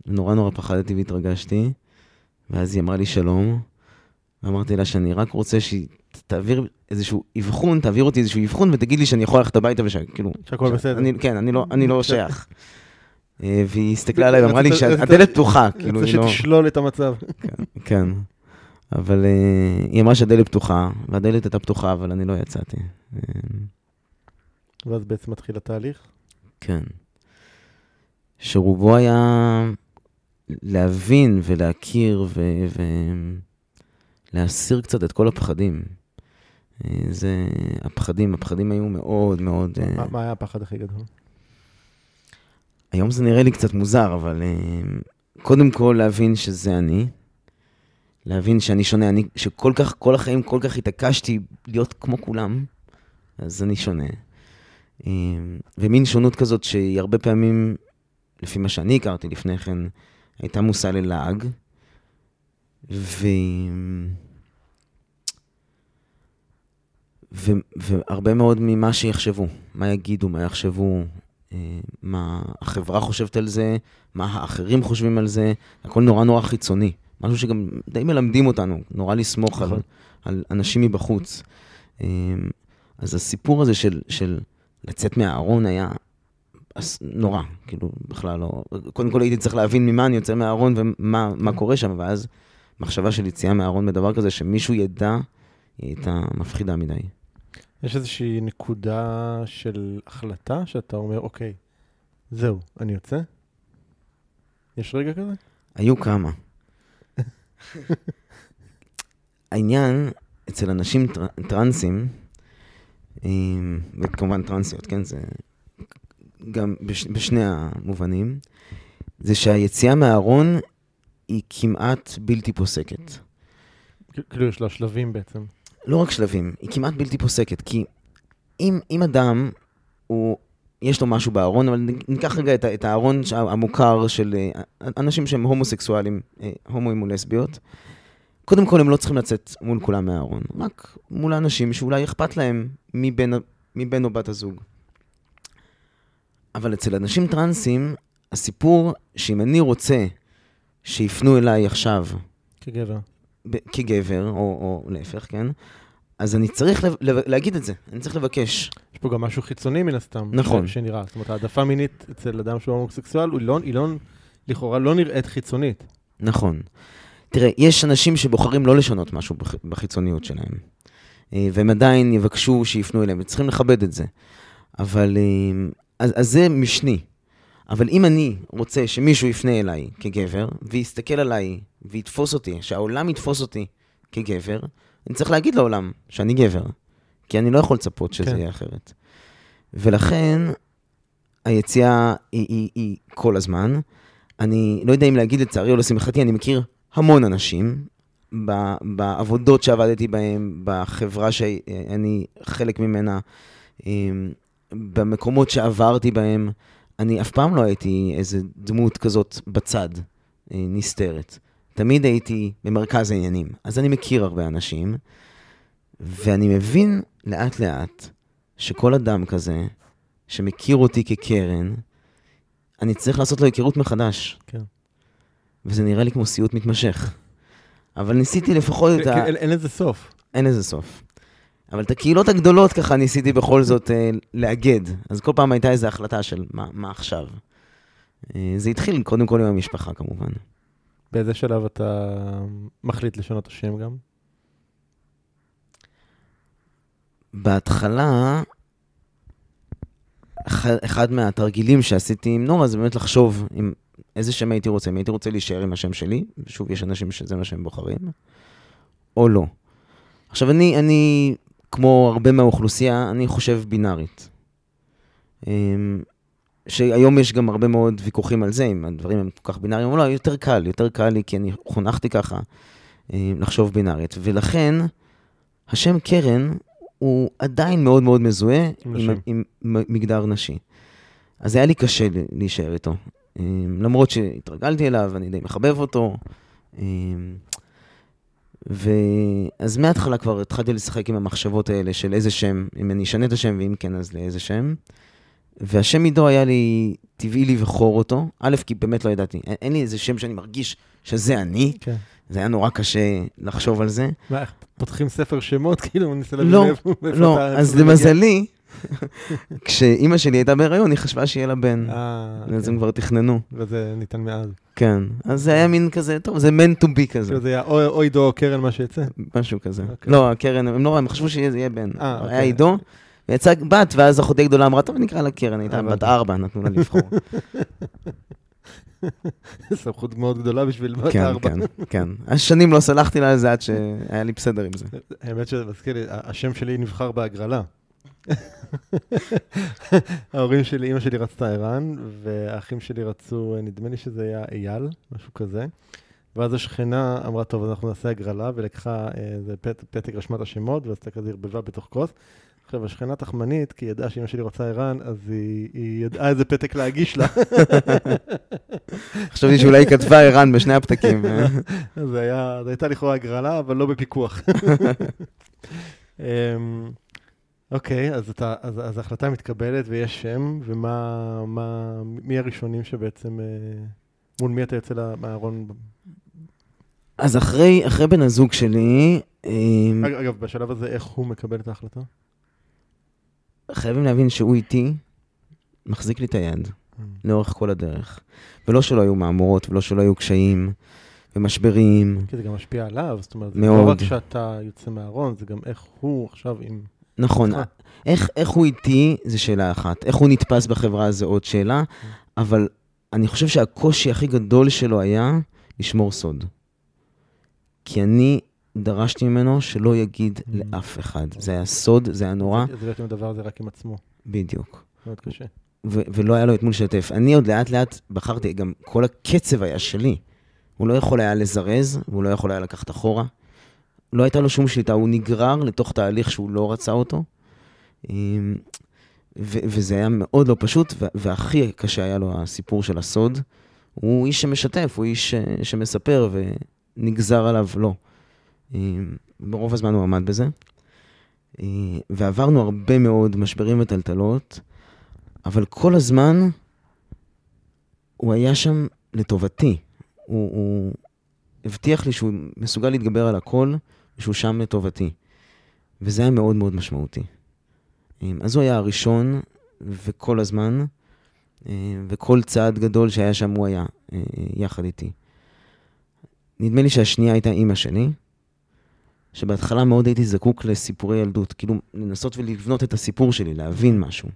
ונורא נורא פחדתי והתרגשתי, ואז היא אמרה לי שלום, ואמרתי לה שאני רק רוצה שהיא תעביר איזשהו אבחון, תעביר אותי איזשהו אבחון, ותגיד לי שאני יכול ללכת הביתה ושכאילו... שהכל בסדר. אני, כן, אני לא, אני לא <laughs> שייך. אה, והיא הסתכלה עליי ואמרה לי שהדלת פתוחה, כאילו, היא לא... רוצה שתשלול את המצב. כן. אבל uh, היא אמרה שהדלת פתוחה, והדלת הייתה פתוחה, אבל אני לא יצאתי. ואז בעצם מתחיל התהליך? כן. שרובו היה להבין ולהכיר ולהסיר קצת את כל הפחדים. אה, זה, הפחדים, הפחדים היו מאוד מאוד... אה, מה, מה היה הפחד הכי גדול? היום זה נראה לי קצת מוזר, אבל אה, קודם כל להבין שזה אני, להבין שאני שונה, אני, שכל כך, כל החיים כל כך התעקשתי להיות כמו כולם, אז אני שונה. ומין שונות כזאת שהיא הרבה פעמים, לפי מה שאני הכרתי לפני כן, הייתה מושא ללעג. ו... ו... והרבה מאוד ממה שיחשבו, מה יגידו, מה יחשבו, אה, מה החברה חושבת על זה, מה האחרים חושבים על זה, הכל נורא נורא חיצוני. משהו שגם די מלמדים אותנו, נורא לסמוך על, נכון. על אנשים מבחוץ. אה, אז הסיפור הזה של, של לצאת מהארון היה נורא, כאילו, בכלל לא... קודם כל הייתי צריך להבין ממה אני יוצא מהארון ומה מה קורה שם, ואז מחשבה של יציאה מהארון בדבר כזה, שמישהו ידע, היא הייתה מפחידה מדי. יש איזושהי נקודה של החלטה שאתה אומר, אוקיי, זהו, אני יוצא? יש רגע כזה? היו כמה. העניין אצל אנשים טר, טרנסים, וכמובן טרנסיות, כן, זה גם בש, בשני המובנים, זה שהיציאה מהארון היא כמעט בלתי פוסקת. כאילו יש לה שלבים בעצם. לא רק שלבים, היא כמעט בלתי פוסקת, כי אם, אם אדם, הוא, יש לו משהו בארון, אבל ניקח רגע את, את הארון המוכר של אה, אנשים שהם הומוסקסואלים, אה, הומואים ולסביות, קודם כל הם לא צריכים לצאת מול כולם מהארון, רק מול האנשים שאולי אכפת להם מבן, מבן או בת הזוג. אבל אצל אנשים טרנסים, הסיפור שאם אני רוצה שיפנו אליי עכשיו... כגבר. ב- כגבר, או, או להפך, כן? אז אני צריך להגיד את זה, אני צריך לבקש. יש פה גם משהו חיצוני מן הסתם. נכון. שנראה. זאת אומרת, העדפה מינית אצל אדם שהוא הומוסקסואל, היא, לא, היא לא, לכאורה לא נראית חיצונית. נכון. תראה, יש אנשים שבוחרים לא לשנות משהו בח, בחיצוניות שלהם, אה, והם עדיין יבקשו שיפנו אליהם, וצריכים לכבד את זה. אבל אה, אז, אז זה משני. אבל אם אני רוצה שמישהו יפנה אליי כגבר, ויסתכל עליי ויתפוס אותי, שהעולם יתפוס אותי כגבר, אני צריך להגיד לעולם שאני גבר. כי אני לא יכול לצפות שזה כן. יהיה אחרת. ולכן, היציאה היא, היא, היא כל הזמן. אני לא יודע אם להגיד לצערי או לשמחתי, אני מכיר המון אנשים בעבודות שעבדתי בהן, בחברה שאני חלק ממנה. במקומות שעברתי בהם, אני אף פעם לא הייתי איזה דמות כזאת בצד, אה, נסתרת. תמיד הייתי במרכז העניינים. אז אני מכיר הרבה אנשים, ואני מבין לאט-לאט שכל אדם כזה, שמכיר אותי כקרן, אני צריך לעשות לו היכרות מחדש. כן. וזה נראה לי כמו סיוט מתמשך. אבל ניסיתי לפחות את ה... אין לזה סוף. אין לזה סוף. אבל את הקהילות הגדולות ככה ניסיתי בכל זאת אה, לאגד. אז כל פעם הייתה איזו החלטה של מה, מה עכשיו. אה, זה התחיל קודם כל עם המשפחה כמובן. באיזה שלב אתה מחליט לשנות את השם גם? בהתחלה, אחד, מהתרגילים שעשיתי עם נורה זה באמת לחשוב עם איזה שם הייתי רוצה. אם הייתי רוצה להישאר עם השם שלי, ושוב, יש אנשים שזה מה שהם בוחרים, או לא. עכשיו, אני, אני כמו הרבה מהאוכלוסייה, אני חושב בינארית. שהיום יש גם הרבה מאוד ויכוחים על זה, אם הדברים הם כל כך בינאריים או לא, יותר קל, יותר קל לי, כי אני חונכתי ככה אמ, לחשוב בינארית. ולכן, השם קרן הוא עדיין מאוד מאוד מזוהה עם, עם מגדר נשי. אז היה לי קשה להישאר איתו. אמ, למרות שהתרגלתי אליו, אני די מחבב אותו. ואז מההתחלה כבר התחלתי לשחק עם המחשבות האלה של איזה שם, אם אני אשנה את השם, ואם כן, אז לאיזה שם. והשם עידו היה לי טבעי לבחור אותו. א', כי באמת לא ידעתי. אין, אין לי איזה שם שאני מרגיש שזה אני. כן. זה היה נורא קשה לחשוב על זה. מה, פותחים ספר שמות? <laughs> כאילו, אני מנסה להבין לא, מאיפה לא, אז למזלי, <laughs> כשאימא שלי הייתה בהיריון, היא חשבה שיהיה לה בן. אה, אז הם כבר תכננו. וזה ניתן מאז. כן, אז זה היה מין כזה, טוב, זה meant to be כזה. זה היה או עידו או קרן מה שיצא. משהו כזה. אוקיי. לא, הקרן, הם לא, הם חשבו שזה יהיה בן. אה, היה אוקיי. עידו, ויצאה בת, ואז אחותי הגדולה אמרה, טוב, נקרא לה קרן, הייתה בת ארבע, נתנו לה לבחור. <laughs> סמכות מאוד גדולה בשביל בת כן, ארבע. כן, כן. השנים לא סלחתי לה על זה עד שהיה לי בסדר עם זה. האמת שזה מזכיר לי, השם שלי נבחר בהגרלה. ההורים שלי, אימא שלי רצתה ערן, והאחים שלי רצו, נדמה לי שזה היה אייל, משהו כזה. ואז השכנה אמרה, טוב, אנחנו נעשה הגרלה, ולקחה איזה פת, פתק, רשמה את השמות, ואז אתה כזה ערבבה בתוך כוס. עכשיו, השכנה תחמנית, כי היא ידעה שאמא שלי רוצה ערן, אז היא, היא ידעה איזה פתק להגיש לה. חשבתי שאולי היא כתבה ערן בשני הפתקים. <laughs> זה היה, זו הייתה לכאורה הגרלה, אבל לא בפיקוח. <laughs> אמ, אוקיי, אז, אתה, אז, אז ההחלטה מתקבלת ויש שם, ומה, מה, מי הראשונים שבעצם, אה, מול מי אתה יוצא מהארון? אז אחרי, אחרי בן הזוג שלי, אג- אגב, בשלב הזה, איך הוא מקבל את ההחלטה? חייבים להבין שהוא איתי, מחזיק לי את היד לאורך כל הדרך. ולא שלא היו מהמורות, ולא שלא היו קשיים ומשברים. כי זה גם משפיע עליו, זאת אומרת, זה מאוד. לא רק שאתה יוצא מהארון, זה גם איך הוא עכשיו עם... נכון. איך, איך הוא איתי זה שאלה אחת, איך הוא נתפס בחברה זה עוד שאלה, אבל אני חושב שהקושי הכי גדול שלו היה לשמור סוד. כי אני דרשתי ממנו שלא יגיד לאף אחד. זה היה סוד, זה היה נורא, זה עם הדבר הזה רק עם עצמו, בדיוק. מאוד קשה. ו- ולא היה לו את מול לשתף. אני עוד לאט לאט בחרתי, גם כל הקצב היה שלי. הוא לא יכול היה לזרז, והוא לא יכול היה לקחת אחורה. לא הייתה לו שום שליטה, הוא נגרר לתוך תהליך שהוא לא רצה אותו. אמ, ו- וזה היה מאוד לא פשוט, ו- והכי קשה היה לו הסיפור של הסוד. הוא איש שמשתף, הוא איש ש- שמספר, ונגזר עליו לא. אמ, ברוב הזמן הוא עמד בזה. אה, ועברנו הרבה מאוד משברים וטלטלות. אבל כל הזמן הוא היה שם לטובתי. הוא, הוא הבטיח לי שהוא מסוגל להתגבר על הכל, ושהוא שם לטובתי. וזה היה מאוד מאוד משמעותי. אמ, אז הוא היה הראשון, וכל הזמן, וכל צעד גדול שהיה שם הוא היה אה, יחד איתי. נדמה לי שהשנייה הייתה אימא שלי, שבהתחלה מאוד הייתי זקוק לסיפורי ילדות, כאילו לנסות ולבנות את הסיפור שלי, להבין משהו.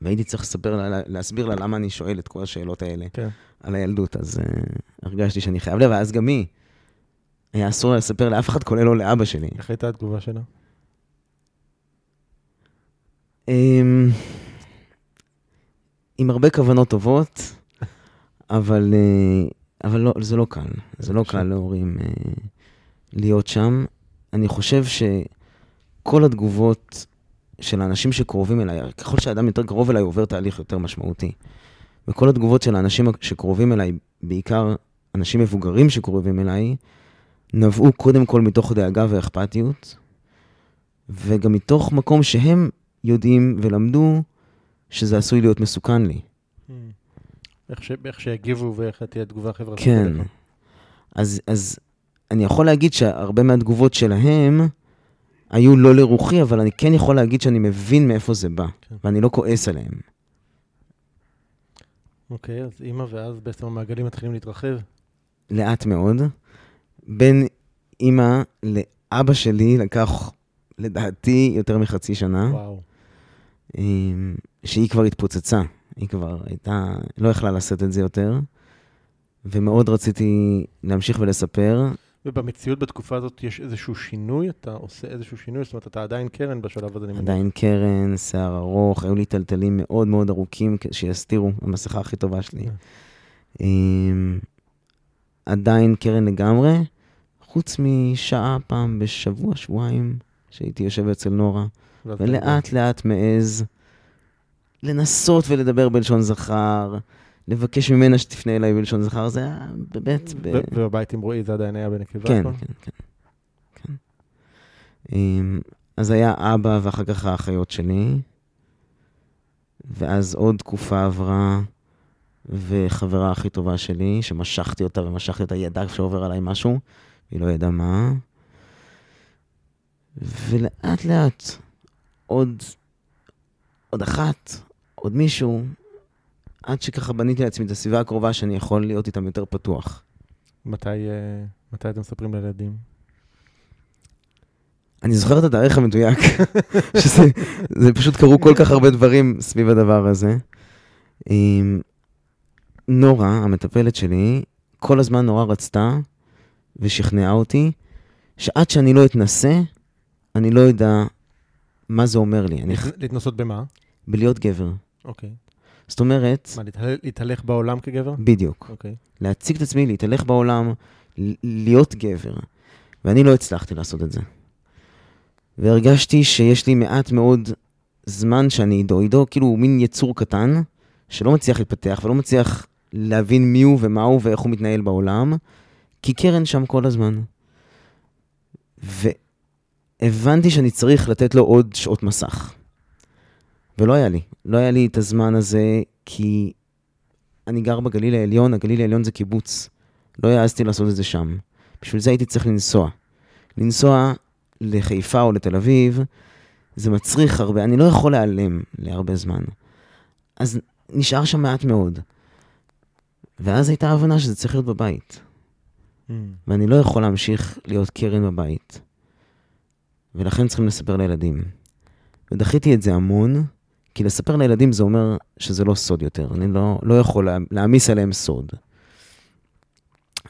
והייתי צריך לספר לה, להסביר לה למה אני שואל את כל השאלות האלה כן. על הילדות, אז uh, הרגשתי שאני חייב לה, ואז גם היא. היה אסור לה לספר לאף אחד, כולל לא לאבא שלי. איך הייתה התגובה שלה? Um, עם הרבה כוונות טובות, אבל, uh, אבל לא, זה לא קל. זה לא קל להורים uh, להיות שם. אני חושב שכל התגובות של האנשים שקרובים אליי, ככל שאדם יותר קרוב אליי, עובר תהליך יותר משמעותי. וכל התגובות של האנשים שקרובים אליי, בעיקר אנשים מבוגרים שקרובים אליי, נבעו קודם כל מתוך דאגה ואכפתיות, וגם מתוך מקום שהם יודעים ולמדו שזה עשוי להיות מסוכן לי. איך, ש... איך שיגיבו ואיך תהיה תגובה חברתית. כן. אז, אז אני יכול להגיד שהרבה מהתגובות שלהם היו לא לרוחי, אבל אני כן יכול להגיד שאני מבין מאיפה זה בא, כן. ואני לא כועס עליהם. אוקיי, אז אימא, ואז בעצם המעגלים מתחילים להתרחב. לאט מאוד. בין אימא לאבא שלי לקח, לדעתי, יותר מחצי שנה, וואו. אמ, שהיא כבר התפוצצה. היא כבר הייתה, לא יכלה לשאת את זה יותר, ומאוד רציתי להמשיך ולספר. ובמציאות בתקופה הזאת יש איזשהו שינוי? אתה עושה איזשהו שינוי? זאת אומרת, אתה עדיין קרן בשלב הזה, אני מניח. עדיין קרן, שיער ארוך, היו לי טלטלים מאוד מאוד ארוכים שיסתירו, המסכה הכי טובה שלי. כן. אמ, עדיין קרן לגמרי, חוץ משעה פעם בשבוע, שבועיים, שהייתי יושב אצל נורה, ולאט לאט מעז לנסות ולדבר בלשון זכר, לבקש ממנה שתפנה אליי בלשון זכר, זה היה באמת... ב- ובבית עם רועי זה עדיין היה בנקבה? כן? כן, כן. כן. אמ, אז היה אבא ואחר כך האחיות שלי, ואז עוד תקופה עברה, וחברה הכי טובה שלי, שמשכתי אותה ומשכתי אותה, היא ידעה שעובר עליי משהו, היא לא ידעה מה. ולאט לאט, עוד, עוד אחת, עוד מישהו, עד שככה בניתי לעצמי את הסביבה הקרובה שאני יכול להיות איתם יותר פתוח. מתי, אה, מתי אתם מספרים לילדים? אני זוכר את התאריך המדויק, <laughs> שזה זה פשוט קרו כל כך הרבה דברים סביב הדבר הזה. נורה, המטפלת שלי, כל הזמן נורא רצתה ושכנעה אותי שעד שאני לא אתנסה, אני לא יודע מה זה אומר לי. אני... להתנסות במה? בלהיות גבר. אוקיי. זאת אומרת, מה, להתהל- להתהלך בעולם כגבר? בדיוק. אוקיי. להציג את עצמי, להתהלך בעולם, להיות גבר. ואני לא הצלחתי לעשות את זה. והרגשתי שיש לי מעט מאוד זמן שאני עידו. עידו כאילו הוא מין יצור קטן, שלא מצליח להתפתח ולא מצליח להבין מי הוא ומה הוא ואיך הוא מתנהל בעולם, כי קרן שם כל הזמן. והבנתי שאני צריך לתת לו עוד שעות מסך. ולא היה לי. לא היה לי את הזמן הזה, כי אני גר בגליל העליון, הגליל העליון זה קיבוץ. לא העזתי לעשות את זה שם. בשביל זה הייתי צריך לנסוע. לנסוע לחיפה או לתל אביב, זה מצריך הרבה, אני לא יכול להיעלם להרבה זמן. אז נשאר שם מעט מאוד. ואז הייתה הבנה שזה צריך להיות בבית. Mm. ואני לא יכול להמשיך להיות קרן בבית. ולכן צריכים לספר לילדים. ודחיתי את זה המון, כי לספר לילדים זה אומר שזה לא סוד יותר. אני לא, לא יכול לה, להעמיס עליהם סוד.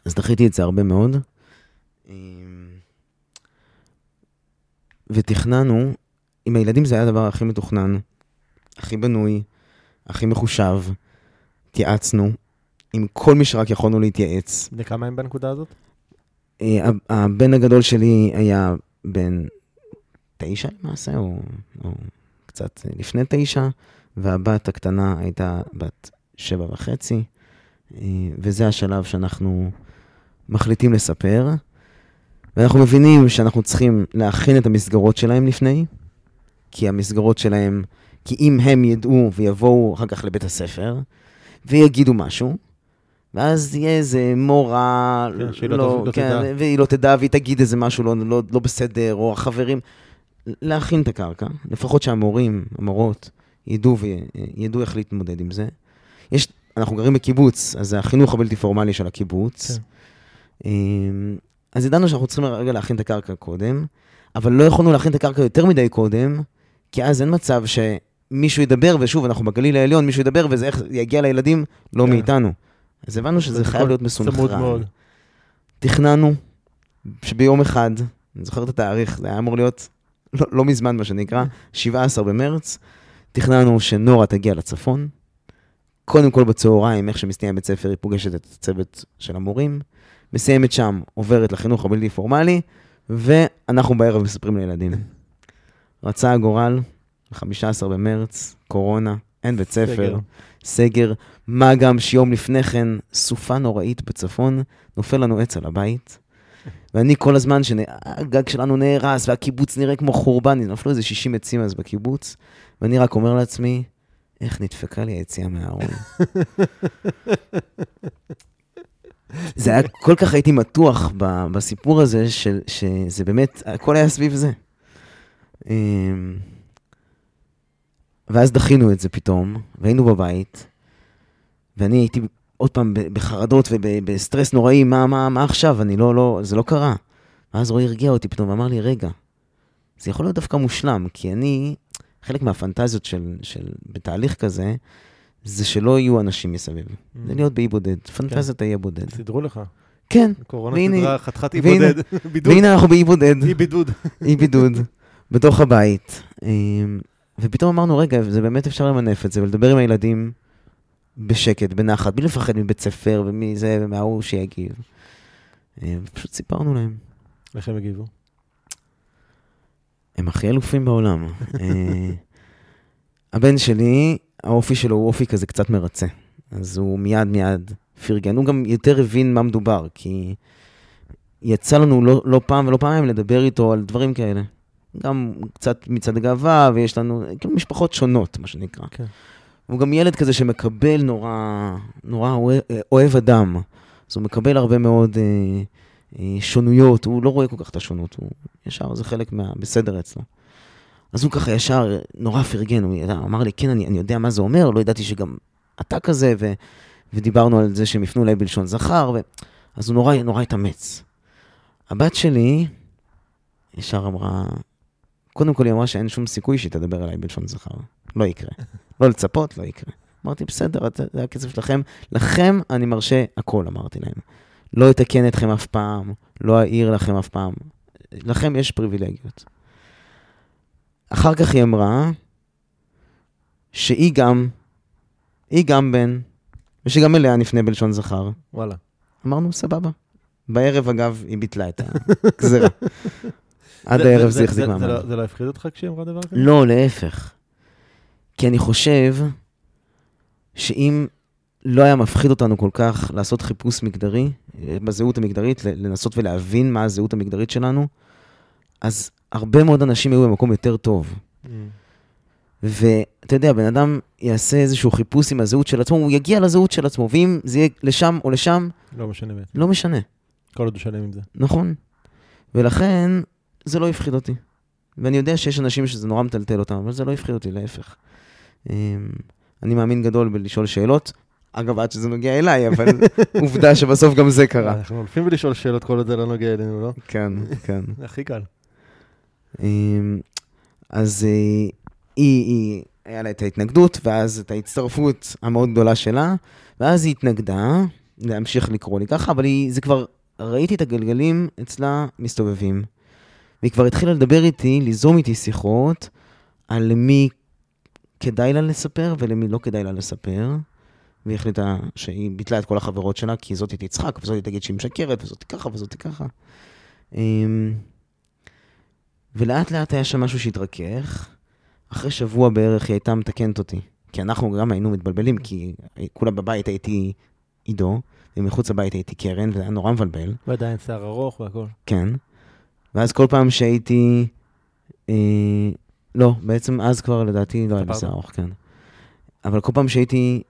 אז דחיתי את זה הרבה מאוד. ותכננו, עם הילדים זה היה הדבר הכי מתוכנן, הכי בנוי, הכי מחושב. התייעצנו עם כל מי שרק יכולנו להתייעץ. בני כמה הם בנקודה הזאת? אה, הב- הבן הגדול שלי היה בן תשע למעשה, או, או קצת לפני תשע, והבת הקטנה הייתה בת שבע וחצי, אה, וזה השלב שאנחנו מחליטים לספר, ואנחנו מבינים שאנחנו צריכים להכין את המסגרות שלהם לפני, כי המסגרות שלהם, כי אם הם ידעו ויבואו אחר כך לבית הספר, ויגידו משהו, ואז יהיה איזה מורה, כן, לא ת- לא כן, תדע. והיא לא תדע, והיא תגיד איזה משהו לא, לא, לא בסדר, או החברים. להכין את הקרקע, לפחות שהמורים, המורות, ידעו וידעו איך להתמודד עם זה. יש, אנחנו גרים בקיבוץ, אז זה החינוך הבלתי פורמלי של הקיבוץ. כן. אמ, אז ידענו שאנחנו צריכים רגע להכין את הקרקע קודם, אבל לא יכולנו להכין את הקרקע יותר מדי קודם, כי אז אין מצב שמישהו ידבר, ושוב, אנחנו בגליל העליון, מישהו ידבר, וזה איך יגיע לילדים, לא כן. מאיתנו. אז הבנו שזה חייב להיות מסונכרן. תכננו שביום אחד, אני זוכר את התאריך, זה היה אמור להיות לא, לא מזמן, מה שנקרא, 17 במרץ, תכננו שנורה תגיע לצפון. קודם כל בצהריים, איך שמסתיים בית ספר, היא פוגשת את הצוות של המורים, מסיימת שם, עוברת לחינוך הבלתי פורמלי, ואנחנו בערב מספרים לילדים. רצה הגורל, 15 במרץ, קורונה, אין בית ספר, סגר. סגר, מה גם שיום לפני כן, סופה נוראית בצפון, נופל לנו עץ על הבית. ואני כל הזמן שהגג שלנו נהרס והקיבוץ נראה כמו חורבן, נפלו איזה 60 עצים אז בקיבוץ, ואני רק אומר לעצמי, איך נדפקה לי היציאה מהארון. <laughs> זה היה, כל כך הייתי מתוח ב, בסיפור הזה, של, שזה באמת, הכל היה סביב זה. אמ, ואז דחינו את זה פתאום, והיינו בבית, ואני הייתי עוד פעם בחרדות ובסטרס נוראי, מה, מה, מה עכשיו? אני לא, לא, זה לא קרה. ואז רועי הרגיע אותי פתאום ואמר לי, רגע, זה יכול להיות דווקא מושלם, כי אני, חלק מהפנטזיות של, של בתהליך כזה, זה שלא יהיו אנשים מסביב. זה להיות באי בודד, פנטזיית האי הבודד. סידרו לך. כן, קורונה והנה- סידרה חתיכת אי בודד. <laughs> בידוד. והנה אנחנו באי בודד. אי בידוד. <laughs> אי בידוד, בתוך הבית. אמ, ופתאום אמרנו, רגע, זה באמת אפשר למנף את זה ולדבר עם הילדים בשקט, בנחת, בלי לפחד מבית ספר ומזה ומההוא שיגיב. אמ, ופשוט סיפרנו להם. איך הם הגיבו? הם הכי אלופים בעולם. אה, הבן שלי, האופי שלו הוא אופי כזה קצת מרצה. אז הוא מיד מיד פרגן. הוא גם יותר הבין מה מדובר, כי יצא לנו לא, לא פעם ולא פעמיים לדבר איתו על דברים כאלה. גם קצת מצד הגאווה, ויש לנו כאילו משפחות שונות, מה שנקרא. כן. הוא גם ילד כזה שמקבל נורא, נורא אוהב, אוהב אדם. אז הוא מקבל הרבה מאוד אה, אה, שונויות, הוא לא רואה כל כך את השונות, הוא ישר, זה חלק מה... בסדר אצלו. אז הוא ככה ישר, נורא פרגן, הוא ידע, אמר לי, כן, אני, אני יודע מה זה אומר, לא ידעתי שגם אתה כזה, ו, ודיברנו על זה שהם יפנו אליי בלשון זכר, ו... אז הוא נורא, נורא התאמץ. הבת שלי, ישר אמרה, קודם כל היא אמרה שאין שום סיכוי שהיא תדבר אליי בלשון זכר. לא יקרה. <laughs> לא לצפות, לא יקרה. אמרתי, בסדר, זה הכסף שלכם. לכם אני מרשה הכל, אמרתי להם. לא אתקן אתכם אף פעם, לא אעיר לכם אף פעם. לכם יש פריבילגיות. אחר כך היא אמרה שהיא גם, היא גם בן, ושגם אליה נפנה בלשון זכר. וואלה. אמרנו, סבבה. בערב, אגב, היא ביטלה את <laughs> הגזירה. עד הערב זה- החזיק זה- מעמד. לא- זה לא הפחיד אותך כשהיא אמרה דבר כזה? לא, להפך. כי אני חושב שאם לא היה מפחיד אותנו כל כך לעשות חיפוש מגדרי, אה, בזהות המגדרית, לנסות ולהבין מה הזהות המגדרית שלנו, אז הרבה מאוד אנשים היו במקום יותר טוב. Mm. ואתה יודע, בן אדם יעשה איזשהו חיפוש עם הזהות של עצמו, הוא יגיע לזהות של עצמו, ואם זה יהיה לשם או לשם, לא משנה. לא משנה. כל עוד הוא שלם עם זה. נכון. ולכן, זה לא הפחיד אותי. ואני יודע שיש אנשים שזה נורא מטלטל אותם, אבל זה לא הפחיד אותי, להפך. אמ, אני מאמין גדול בלשאול שאלות. אגב, עד שזה נוגע אליי, אבל <laughs> עובדה שבסוף גם זה קרה. אנחנו הולכים ולשאול שאלות כל עוד זה לא נוגע אלינו, לא? כן, כן. זה <laughs> הכי קל. אמ, אז אה, היא, היא, היה לה את ההתנגדות, ואז את ההצטרפות המאוד גדולה שלה, ואז היא התנגדה להמשיך לקרוא לי ככה, אבל היא, זה כבר, ראיתי את הגלגלים אצלה מסתובבים. והיא כבר התחילה לדבר איתי, ליזום איתי שיחות, על למי כדאי לה לספר ולמי לא כדאי לה לספר. והיא החליטה שהיא ביטלה את כל החברות שלה, כי זאתי תצחק, וזאתי תגיד שהיא משקרת, וזאתי ככה, וזאתי ככה. אמ, ולאט לאט היה שם משהו שהתרכך. אחרי שבוע בערך היא הייתה מתקנת אותי. כי אנחנו גם היינו מתבלבלים, כי כולה בבית הייתי עידו, ומחוץ לבית הייתי קרן, וזה היה נורא מבלבל. ועדיין שיער ארוך והכל. כן. ואז כל פעם שהייתי... אה, לא, בעצם אז כבר לדעתי לא היה לי? שיער ארוך, כן. אבל כל פעם שהייתי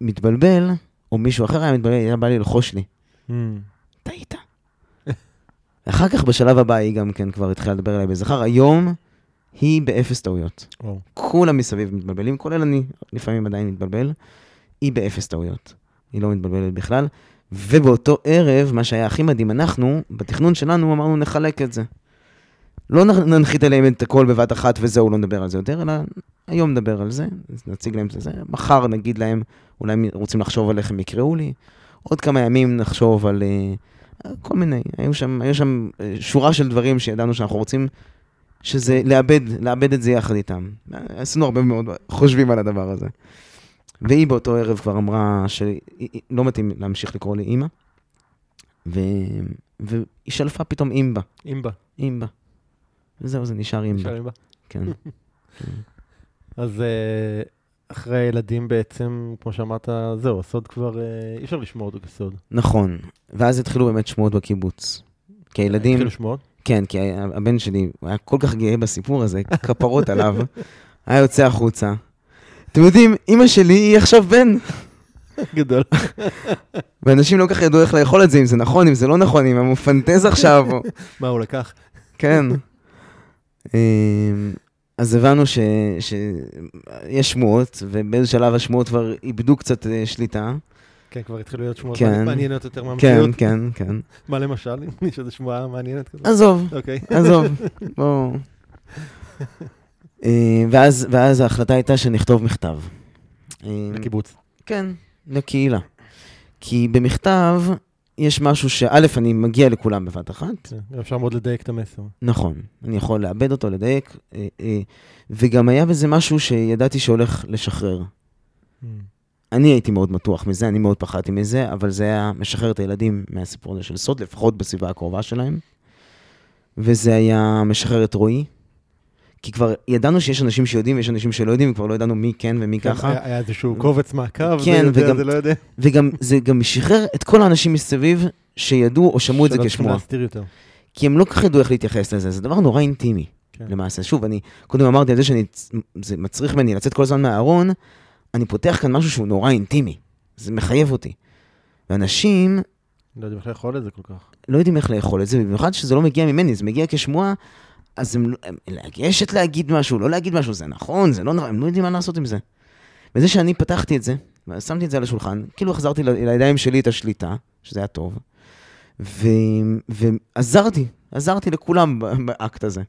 מתבלבל, או מישהו אחר היה מתבלבל, היה בא לי ללחוש לי. Mm. טעית. <laughs> אחר כך בשלב הבא היא גם כן כבר התחילה לדבר אליי בזכר. היום היא באפס טעויות. כולם מסביב מתבלבלים, כולל אני לפעמים עדיין מתבלבל. היא באפס טעויות. היא לא מתבלבלת בכלל. ובאותו ערב, מה שהיה הכי מדהים, אנחנו, בתכנון שלנו, אמרנו נחלק את זה. לא ננחית עליהם את הכל בבת אחת וזהו, לא נדבר על זה יותר, אלא היום נדבר על זה, נציג להם את זה. מחר נגיד להם, אולי הם רוצים לחשוב על איך הם יקראו לי. עוד כמה ימים נחשוב על אה, כל מיני, היו שם, היו שם אה, שורה של דברים שידענו שאנחנו רוצים, שזה לאבד, לאבד את זה יחד איתם. עשינו הרבה מאוד חושבים על הדבר הזה. והיא באותו ערב כבר אמרה שלא מתאים להמשיך לקרוא לי אימא, ו... והיא שלפה פתאום אימבה, אימבה. אימבה. וזהו, זה נשאר אימבה. נשאר אימבה. <laughs> כן. אז אה, אחרי הילדים בעצם, כמו שאמרת, זהו, הסוד כבר, אה, אי אפשר לשמור אותו כסוד. נכון. ואז התחילו באמת שמועות בקיבוץ. כי הילדים... התחילו שמועות? כן, כי הבן שלי הוא היה כל כך גאה בסיפור הזה, כפרות עליו, <laughs> היה יוצא החוצה. אתם יודעים, אימא שלי היא עכשיו בן, <laughs> גדול. ואנשים לא כל כך ידעו איך לאכול את זה, אם זה נכון, אם זה לא נכון, אם הוא מפנטז עכשיו, או... מה הוא לקח? כן. אמ, אז הבנו ש- שיש שמועות, ובאיזה שלב השמועות כבר איבדו קצת אה, שליטה. כן, כבר התחילו להיות שמועות כן. מעניינות יותר כן, מהמציאות. כן, כן. <laughs> מה למשל? אם יש איזו שמועה מעניינת כזאת? עזוב, אוקיי. עזוב, <laughs> בואו. אה, ואז, ואז ההחלטה הייתה שנכתוב מכתב. לקיבוץ. כן, לקהילה. כי במכתב יש משהו שא', אני מגיע לכולם בבת אחת, כן, אפשר מאוד לדייק את המסר. נכון, אני יכול לאבד אותו, לדייק, אה, אה, וגם היה בזה משהו שידעתי שהולך לשחרר. Mm. אני הייתי מאוד מתוח מזה, אני מאוד פחדתי מזה, אבל זה היה משחרר את הילדים מהסיפור הזה של סוד, לפחות בסביבה הקרובה שלהם. וזה היה משחרר את רועי, כי כבר ידענו שיש אנשים שיודעים ויש אנשים שלא יודעים, וכבר לא ידענו מי כן ומי כן, ככה. היה איזשהו קובץ מעקב, זה כן, יודע, וגם- זה לא יודע. וגם, זה גם שחרר את כל האנשים מסביב שידעו או שמעו את זה כשמועה. כי הם לא כל כך ידעו איך להתייחס לזה, זה דבר נורא אינטימי, כן. למעשה. שוב, אני קודם אמרתי על זה שזה מצריך ממני לצאת כל הזמן מהארון, אני פותח כאן משהו שהוא נורא אינטימי. זה מחייב אותי. ואנשים לא יודעים איך לאכול את זה כל כך. לא יודעים איך לאכול את זה, במיוחד שזה לא מגיע ממני, זה מגיע כשמועה, אז הם, לא- הם לגשת להגיד משהו, לא להגיד משהו, זה נכון, זה לא נכון, הם לא יודעים מה לעשות עם זה. וזה שאני פתחתי את זה, ושמתי את זה על השולחן, כאילו החזרתי לידיים שלי את השליטה, שזה היה טוב, ו, ועזרתי, עזרתי לכולם באקט הזה.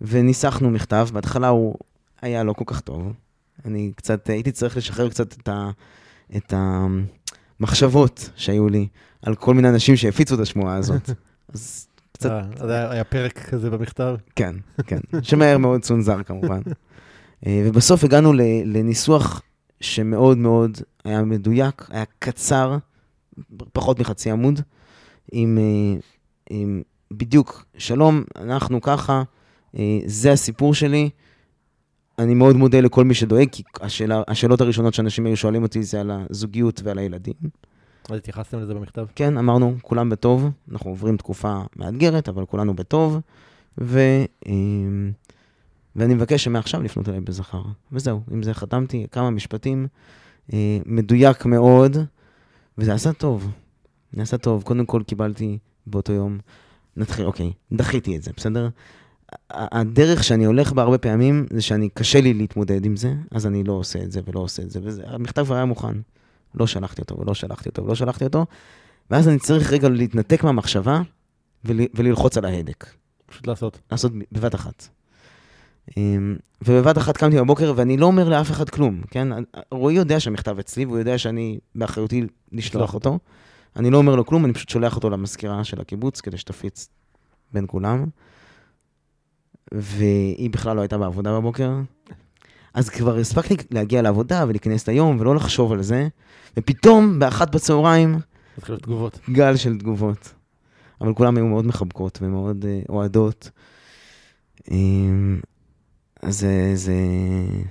וניסחנו מכתב, בהתחלה הוא היה לא כל כך טוב. אני קצת, הייתי צריך לשחרר קצת את, ה, את המחשבות שהיו לי על כל מיני אנשים שהפיצו את השמועה הזאת. <laughs> אז קצת, אה, אז היה פרק כזה במכתב? כן, כן, שמהר מאוד צונזר כמובן. אה, ובסוף הגענו לניסוח שמאוד מאוד היה מדויק, היה קצר, פחות מחצי עמוד, עם, אה, עם בדיוק, שלום, אנחנו ככה, אה, זה הסיפור שלי. אני מאוד מודה לכל מי שדואג, כי השאלה, השאלות הראשונות שאנשים היו שואלים אותי זה על הזוגיות ועל הילדים. אז התייחסתם לזה במכתב? כן, אמרנו, כולם בטוב, אנחנו עוברים תקופה מאתגרת, אבל כולנו בטוב, ו, אמ, ואני מבקש שמעכשיו לפנות אליי בזכר. וזהו, עם זה חתמתי כמה משפטים, אה, מדויק מאוד, וזה עשה טוב. זה עשה טוב. קודם כל קיבלתי באותו יום, נתחיל, אוקיי, דחיתי את זה, בסדר? הדרך שאני הולך בה הרבה פעמים, זה שאני, קשה לי להתמודד עם זה, אז אני לא עושה את זה ולא עושה את זה, והמכתב כבר היה מוכן. לא שלחתי אותו, ולא שלחתי אותו, ולא שלחתי אותו, ואז אני צריך רגע להתנתק מהמחשבה ול, וללחוץ על ההדק. פשוט לעשות. לעשות בבת אחת. אמ, ובבת אחת קמתי בבוקר, ואני לא אומר לאף אחד כלום, כן? רועי יודע שהמכתב אצלי, והוא יודע שאני באחריותי לשלוח לשלוח אותו. אני לא אומר לו כלום, אני פשוט שולח אותו למזכירה של הקיבוץ, כדי שתפיץ בין כולם. והיא בכלל לא הייתה בעבודה בבוקר. אז כבר הספקתי להגיע לעבודה ולהיכנס ליום ולא לחשוב על זה, ופתאום, באחת בצהריים, התחילו תגובות. גל של תגובות. אבל כולם היו מאוד מחבקות ומאוד uh, אוהדות. Um, אז זה, זה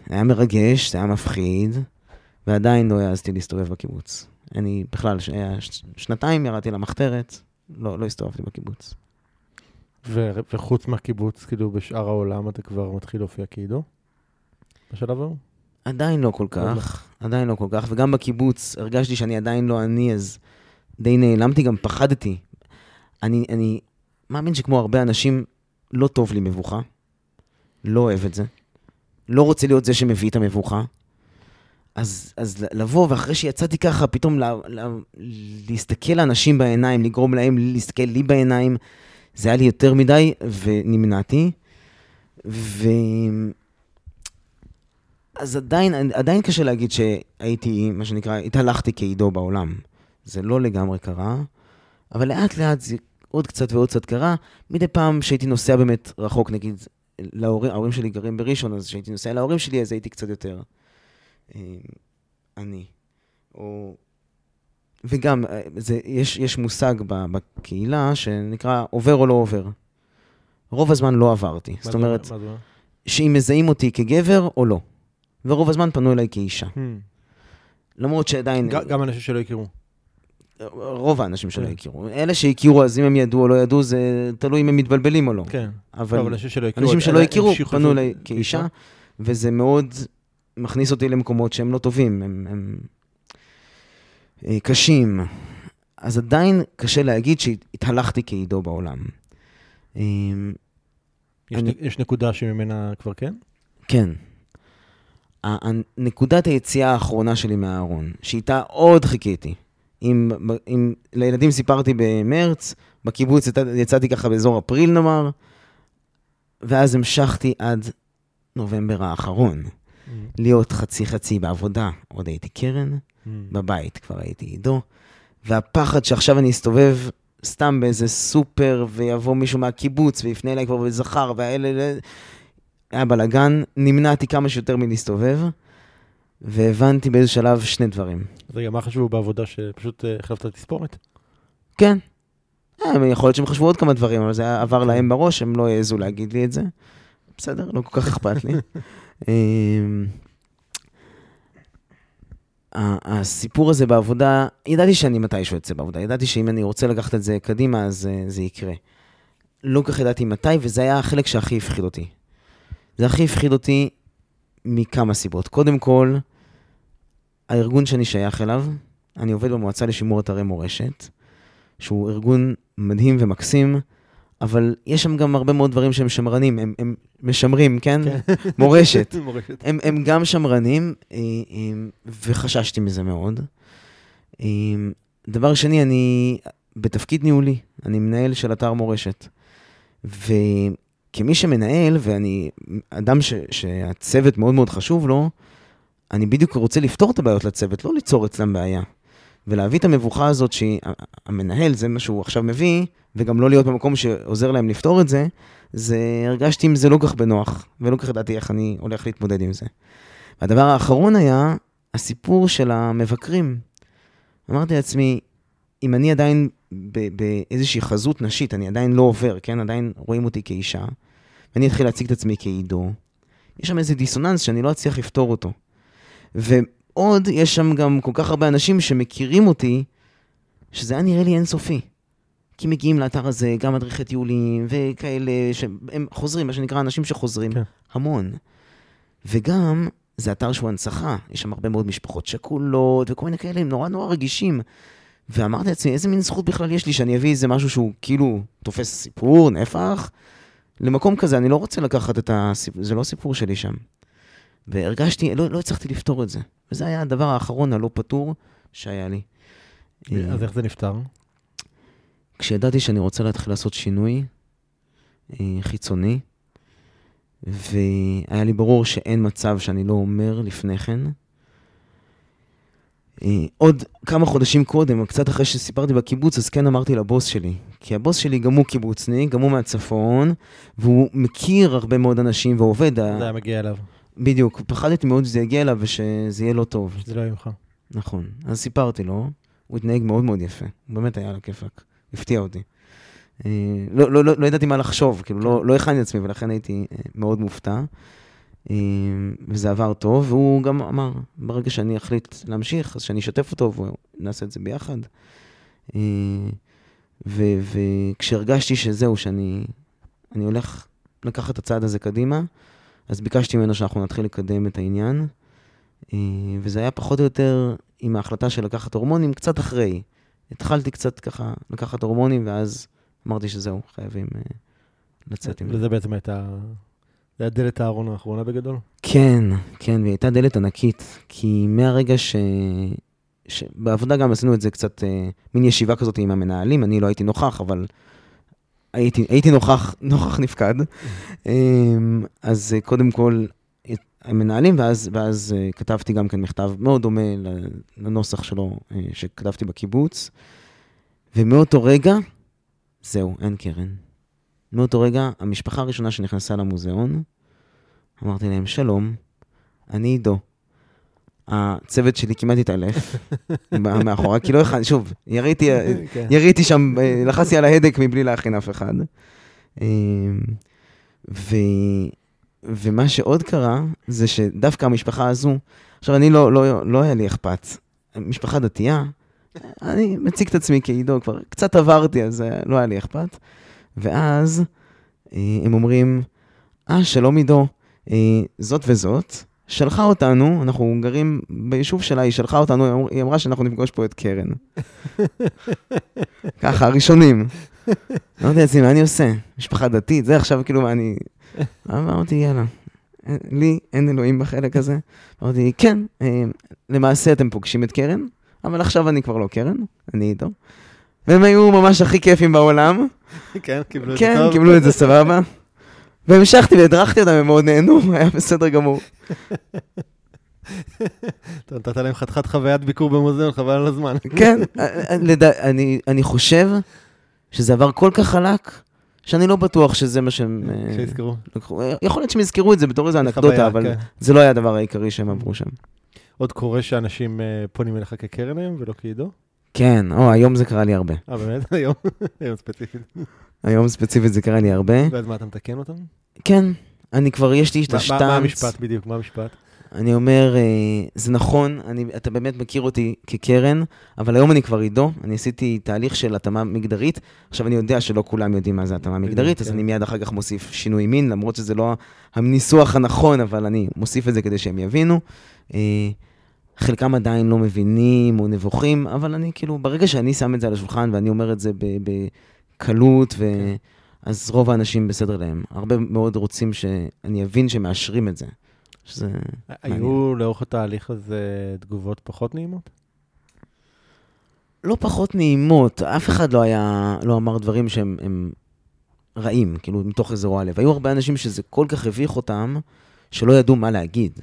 היה מרגש, זה היה מפחיד, ועדיין לא העזתי להסתובב בקיבוץ. אני בכלל, ש... היה ש... שנתיים ירדתי למחתרת, לא, לא הסתובבתי בקיבוץ. ו- וחוץ מהקיבוץ, כאילו בשאר העולם אתה כבר מתחיל להופיע כעידו? בשלב ההוא? עדיין לא כל כך, עדיין לא כל כך, וגם בקיבוץ הרגשתי שאני עדיין לא אני, אז די נעלמתי, גם פחדתי. אני, אני מאמין שכמו הרבה אנשים, לא טוב לי מבוכה. לא אוהב את זה. לא רוצה להיות זה שמביא את המבוכה. אז, אז לבוא, ואחרי שיצאתי ככה, פתאום לה, לה, להסתכל לאנשים בעיניים, לגרום להם להסתכל לי בעיניים, זה היה לי יותר מדי, ונמנעתי. ו... אז עדיין, עדיין קשה להגיד שהייתי, מה שנקרא, התהלכתי כעידו בעולם. זה לא לגמרי קרה, אבל לאט לאט זה עוד קצת ועוד קצת קרה. מדי פעם שהייתי נוסע באמת רחוק, נגיד, להורים, ההורים שלי גרים בראשון, אז כשהייתי נוסע להורים שלי, אז הייתי קצת יותר אה, אני. או... וגם, אה, זה, יש, יש מושג בקהילה שנקרא עובר או לא עובר. רוב הזמן לא עברתי. זאת? אומרת? שאם מזהים אותי כגבר או לא. ורוב הזמן פנו אליי כאישה. Hmm. למרות שעדיין, ג- גם אנשים שלא הכירו. רוב האנשים שלא כן. הכירו. אלה שהכירו, אז אם הם ידעו או לא ידעו, זה תלוי אם הם מתבלבלים או לא. כן. אבל אנשים שלא הכירו. אנשים שלא אלה הכירו המשיכו פנו אליי כאישה, וזה מאוד מכניס אותי למקומות שהם לא טובים, הם, הם אה, קשים. אז עדיין קשה להגיד שהתהלכתי כעידו בעולם. אה, יש אני- יש נקודה שממנה כבר כן? כן. נקודת היציאה האחרונה שלי מהארון, שאיתה עוד חיכיתי. אם, אם לילדים סיפרתי במרץ, בקיבוץ יצא- יצאתי ככה באזור אפריל נאמר, ואז המשכתי עד נובמבר האחרון. Hmm. להיות חצי חצי בעבודה, עוד הייתי קרן, Hmm. בבית כבר הייתי עידו, והפחד שעכשיו אני אסתובב סתם באיזה סופר, ויבוא מישהו מהקיבוץ ויפנה אליי כבר בזכר, והאלה... היה בלאגן, נמנעתי כמה שיותר מלהסתובב, והבנתי באיזה שלב שני דברים. אז רגע, מה חשבו בעבודה שפשוט אה, החלפת תספורת? כן, אה, יכול להיות שהם חשבו עוד כמה דברים, אבל זה עבר להם בראש, הם לא העזו להגיד לי את זה. בסדר, לא כל כך אכפת לי. <laughs> אמ, הסיפור הזה בעבודה, ידעתי שאני מתישהו אצא בעבודה, ידעתי שאם אני רוצה לקחת את זה קדימה, אז אה, זה יקרה. לא כל כך ידעתי מתי, וזה היה החלק שהכי הפחיד אותי. זה הכי הפחיד אותי מכמה סיבות. קודם כל, הארגון שאני שייך אליו, אני עובד במועצה לשימור אתרי מורשת, שהוא ארגון מדהים ומקסים, אבל יש שם גם הרבה מאוד דברים שהם שמרנים, הם, הם משמרים, כן? מורשת. <laughs> מורשת. הם, הם גם שמרנים, אה, אה, וחששתי מזה מאוד. אה, דבר שני, אני בתפקיד ניהולי, אני מנהל של אתר מורשת. וכמי שמנהל, ואני אדם ש, שהצוות מאוד מאוד חשוב לו, אני בדיוק רוצה לפתור את הבעיות לצוות, לא ליצור אצלם בעיה. ולהביא את המבוכה הזאת שהמנהל, זה מה שהוא עכשיו מביא, וגם לא להיות במקום שעוזר להם לפתור את זה, זה הרגשתי עם זה לא כך בנוח, ולא כך ידעתי איך אני הולך להתמודד עם זה. והדבר האחרון היה הסיפור של המבקרים. אמרתי לעצמי, אם אני עדיין באיזושהי חזות נשית, אני עדיין לא עובר, כן? עדיין רואים אותי כאישה, ואני אתחיל להציג את עצמי כעידו, יש שם איזה דיסוננס שאני לא אצליח לפתור אותו. ועוד, יש שם גם כל כך הרבה אנשים שמכירים אותי, שזה היה נראה לי אינסופי. כי מגיעים לאתר הזה גם מדריכי טיולים וכאלה שהם חוזרים, מה שנקרא אנשים שחוזרים, כן. המון. וגם, זה אתר שהוא הנצחה, יש שם הרבה מאוד משפחות שכולות וכל מיני כאלה, הם נורא נורא רגישים. ואמרתי לעצמי, איזה מין זכות בכלל יש לי שאני אביא איזה משהו שהוא כאילו תופס סיפור, נפח, למקום כזה, אני לא רוצה לקחת את הסיפור, זה לא סיפור שלי שם. והרגשתי, לא, לא הצלחתי לפתור את זה. וזה היה הדבר האחרון הלא פתור שהיה לי. אז איך זה נפתר? כשידעתי שאני רוצה להתחיל לעשות שינוי אה, חיצוני, והיה לי ברור שאין מצב שאני לא אומר לפני כן. אה, עוד כמה חודשים קודם, קצת אחרי שסיפרתי בקיבוץ, אז כן אמרתי לבוס שלי. כי הבוס שלי גם הוא קיבוצניק, גם הוא מהצפון, והוא מכיר הרבה מאוד אנשים ועובד. זה היה מגיע אליו. בדיוק, פחדתי מאוד שזה יגיע אליו ושזה יהיה לא טוב. שזה לא יהיה ממך. נכון. אז סיפרתי לו, הוא התנהג מאוד מאוד יפה. הוא באמת היה על הכיפאק. הפתיע אותי. אה, לא, לא, לא, לא ידעתי מה לחשוב, כאילו, לא, לא הכנתי עצמי, ולכן הייתי אה, מאוד מופתע. אה, וזה עבר טוב, והוא גם אמר, ברגע שאני אחליט להמשיך, אז שאני אשתף אותו ונעשה את זה ביחד. וכשהרגשתי שזהו, שאני הולך לקחת את הצעד הזה קדימה, אז ביקשתי ממנו שאנחנו נתחיל לקדם את העניין, וזה היה פחות או יותר עם ההחלטה של לקחת הורמונים קצת אחרי. התחלתי קצת ככה לקחת הורמונים, ואז אמרתי שזהו, חייבים uh, לצאת עם זה. וזה בעצם הייתה... זה היה דלת הארון האחרונה בגדול? כן, כן, והיא הייתה דלת ענקית, כי מהרגע ש... ש... בעבודה גם עשינו את זה קצת, uh, מין ישיבה כזאת עם המנהלים, אני לא הייתי נוכח, אבל הייתי, הייתי נוכח, נוכח נפקד. um, <laughs> אז uh, קודם כל, המנהלים, ואז, ואז uh, כתבתי גם כן מכתב מאוד דומה לנוסח שלו uh, שכתבתי בקיבוץ. ומאותו רגע, זהו, אין קרן. מאותו רגע, המשפחה הראשונה שנכנסה למוזיאון, אמרתי להם, שלום, אני עידו. הצוות שלי כמעט התעלף <laughs> מאחורה, כי לא אחד, שוב, יריתי, כן. יריתי שם, אה, לחצתי על ההדק מבלי להכין אף אחד. ו... ומה שעוד קרה, זה שדווקא המשפחה הזו, עכשיו, אני לא, לא, לא היה לי אכפת. משפחה דתייה, אני מציג את עצמי כעידו, כבר קצת עברתי, אז לא היה לי אכפת. ואז אה, הם אומרים, אה, שלום עידו, אה, זאת וזאת, שלחה אותנו, אנחנו גרים ביישוב שלה, היא שלחה אותנו, היא אמרה שאנחנו נפגוש פה את קרן. <laughs> ככה, הראשונים. אמרתי לעצמי, מה אני עושה? משפחה דתית, זה עכשיו כאילו מה אני... אמרתי, יאללה, לי אין אלוהים בחלק הזה. אמרתי, כן, אה, למעשה אתם פוגשים את קרן, אבל עכשיו אני כבר לא קרן, אני איתו. והם היו ממש הכי כיפים בעולם. <laughs> כן, קיבלו את זה כן, טוב. כן, קיבלו את זה סבבה. והמשכתי והדרכתי אותם, הם מאוד נהנו, <laughs> היה בסדר גמור. <laughs> אתה נתת להם חתיכת חוויית ביקור במוזיאון, חבל על הזמן. כן, אני חושב שזה עבר כל כך חלק, שאני לא בטוח שזה מה שהם... אה, שיזכרו. יכול להיות שהם יזכרו את זה בתור איזה אנקדוטה, אבל כן. זה לא היה הדבר העיקרי שהם עברו שם. עוד קורה שאנשים אה, פונים אליך כקרן היום ולא כעידו? כן, או, היום זה קרה לי הרבה. אה, באמת? <laughs> היום? היום ספציפית. היום ספציפית זה קרה לי הרבה. ואז מה, אתה מתקן אותם? כן, אני כבר, יש לי את השטאנץ. מה המשפט בדיוק? מה המשפט? אני אומר, אה, זה נכון, אני, אתה באמת מכיר אותי כקרן, אבל היום אני כבר עידו, אני עשיתי תהליך של התאמה מגדרית. עכשיו, אני יודע שלא כולם יודעים מה זה התאמה מגדרית, אז כן. אני מיד אחר כך מוסיף שינוי מין, למרות שזה לא הניסוח הנכון, אבל אני מוסיף את זה כדי שהם יבינו. חלקם עדיין לא מבינים או נבוכים, אבל אני כאילו, ברגע שאני שם את זה על השולחן ואני אומר את זה בקלות, ו... כן. אז רוב האנשים בסדר להם. הרבה מאוד רוצים שאני אבין שמאשרים את זה. שזה היו מעניין. לאורך התהליך הזה תגובות פחות נעימות? לא פחות נעימות, אף אחד לא היה, לא אמר דברים שהם הם, רעים, כאילו, מתוך איזה רוע לב. היו הרבה אנשים שזה כל כך הביך אותם, שלא ידעו מה להגיד.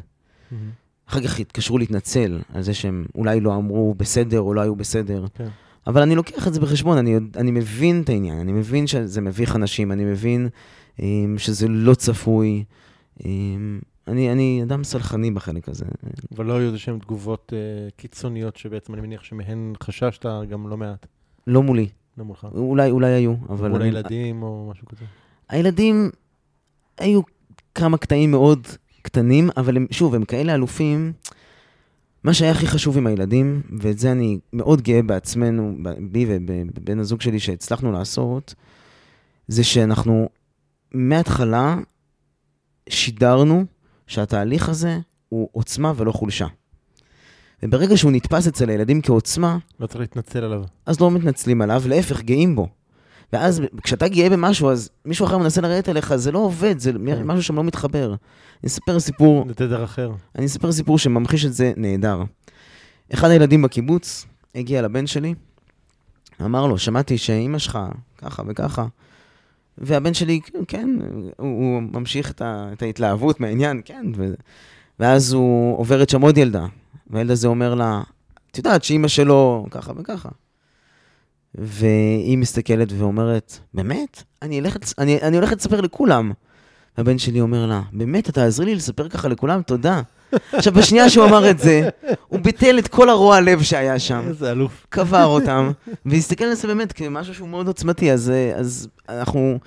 אחר כך התקשרו להתנצל על זה שהם אולי לא אמרו בסדר או לא היו בסדר. כן. אבל אני לוקח את זה בחשבון, אני, אני מבין את העניין, אני מבין שזה מביך אנשים, אני מבין um, שזה לא צפוי. Um, אני, אני אדם סלחני בחלק הזה. אבל לא היו איזה שהן תגובות אה, קיצוניות שבעצם אני מניח שמהן חששת גם לא מעט, לא מולי, לא מולך. אולי, אולי היו, אבל... מול אני- הילדים או משהו כזה. הילדים, היו כמה קטעים מאוד קטנים, אבל הם, שוב, הם כאלה אלופים. מה שהיה הכי חשוב עם הילדים, ואת זה אני מאוד גאה בעצמנו, בי ובבן הזוג שלי שהצלחנו לעשות, זה שאנחנו מההתחלה שידרנו שהתהליך הזה הוא עוצמה ולא חולשה. וברגע שהוא נתפס אצל הילדים כעוצמה, לא צריך להתנצל עליו. אז לא מתנצלים עליו, להפך, גאים בו. ואז כשאתה גאה במשהו, אז מישהו אחר מנסה לרדת עליך, זה לא עובד, זה כן. משהו שם לא מתחבר. אני אספר סיפור, זה תדר אחר. אני אספר סיפור שממחיש את זה נהדר. אחד הילדים בקיבוץ הגיע לבן שלי, אמר לו, שמעתי שאימא שלך ככה וככה, והבן שלי, כן, הוא, הוא ממשיך את, ה, את ההתלהבות מהעניין, כן, ו, ואז הוא עוברת שם עוד ילדה, והילד הזה אומר לה, את יודעת שאימא שלו ככה וככה. והיא מסתכלת ואומרת, באמת? אני הולכת, אני, אני הולכת לספר לכולם. הבן שלי אומר לה, באמת, אתה תעזרי לי לספר ככה לכולם? תודה. עכשיו, בשנייה שהוא אמר את זה, הוא ביטל את כל הרוע לב שהיה שם, איזה אלוף. קבר אותם, והסתכל על זה באמת כמשהו שהוא מאוד עוצמתי, אז, אז אנחנו...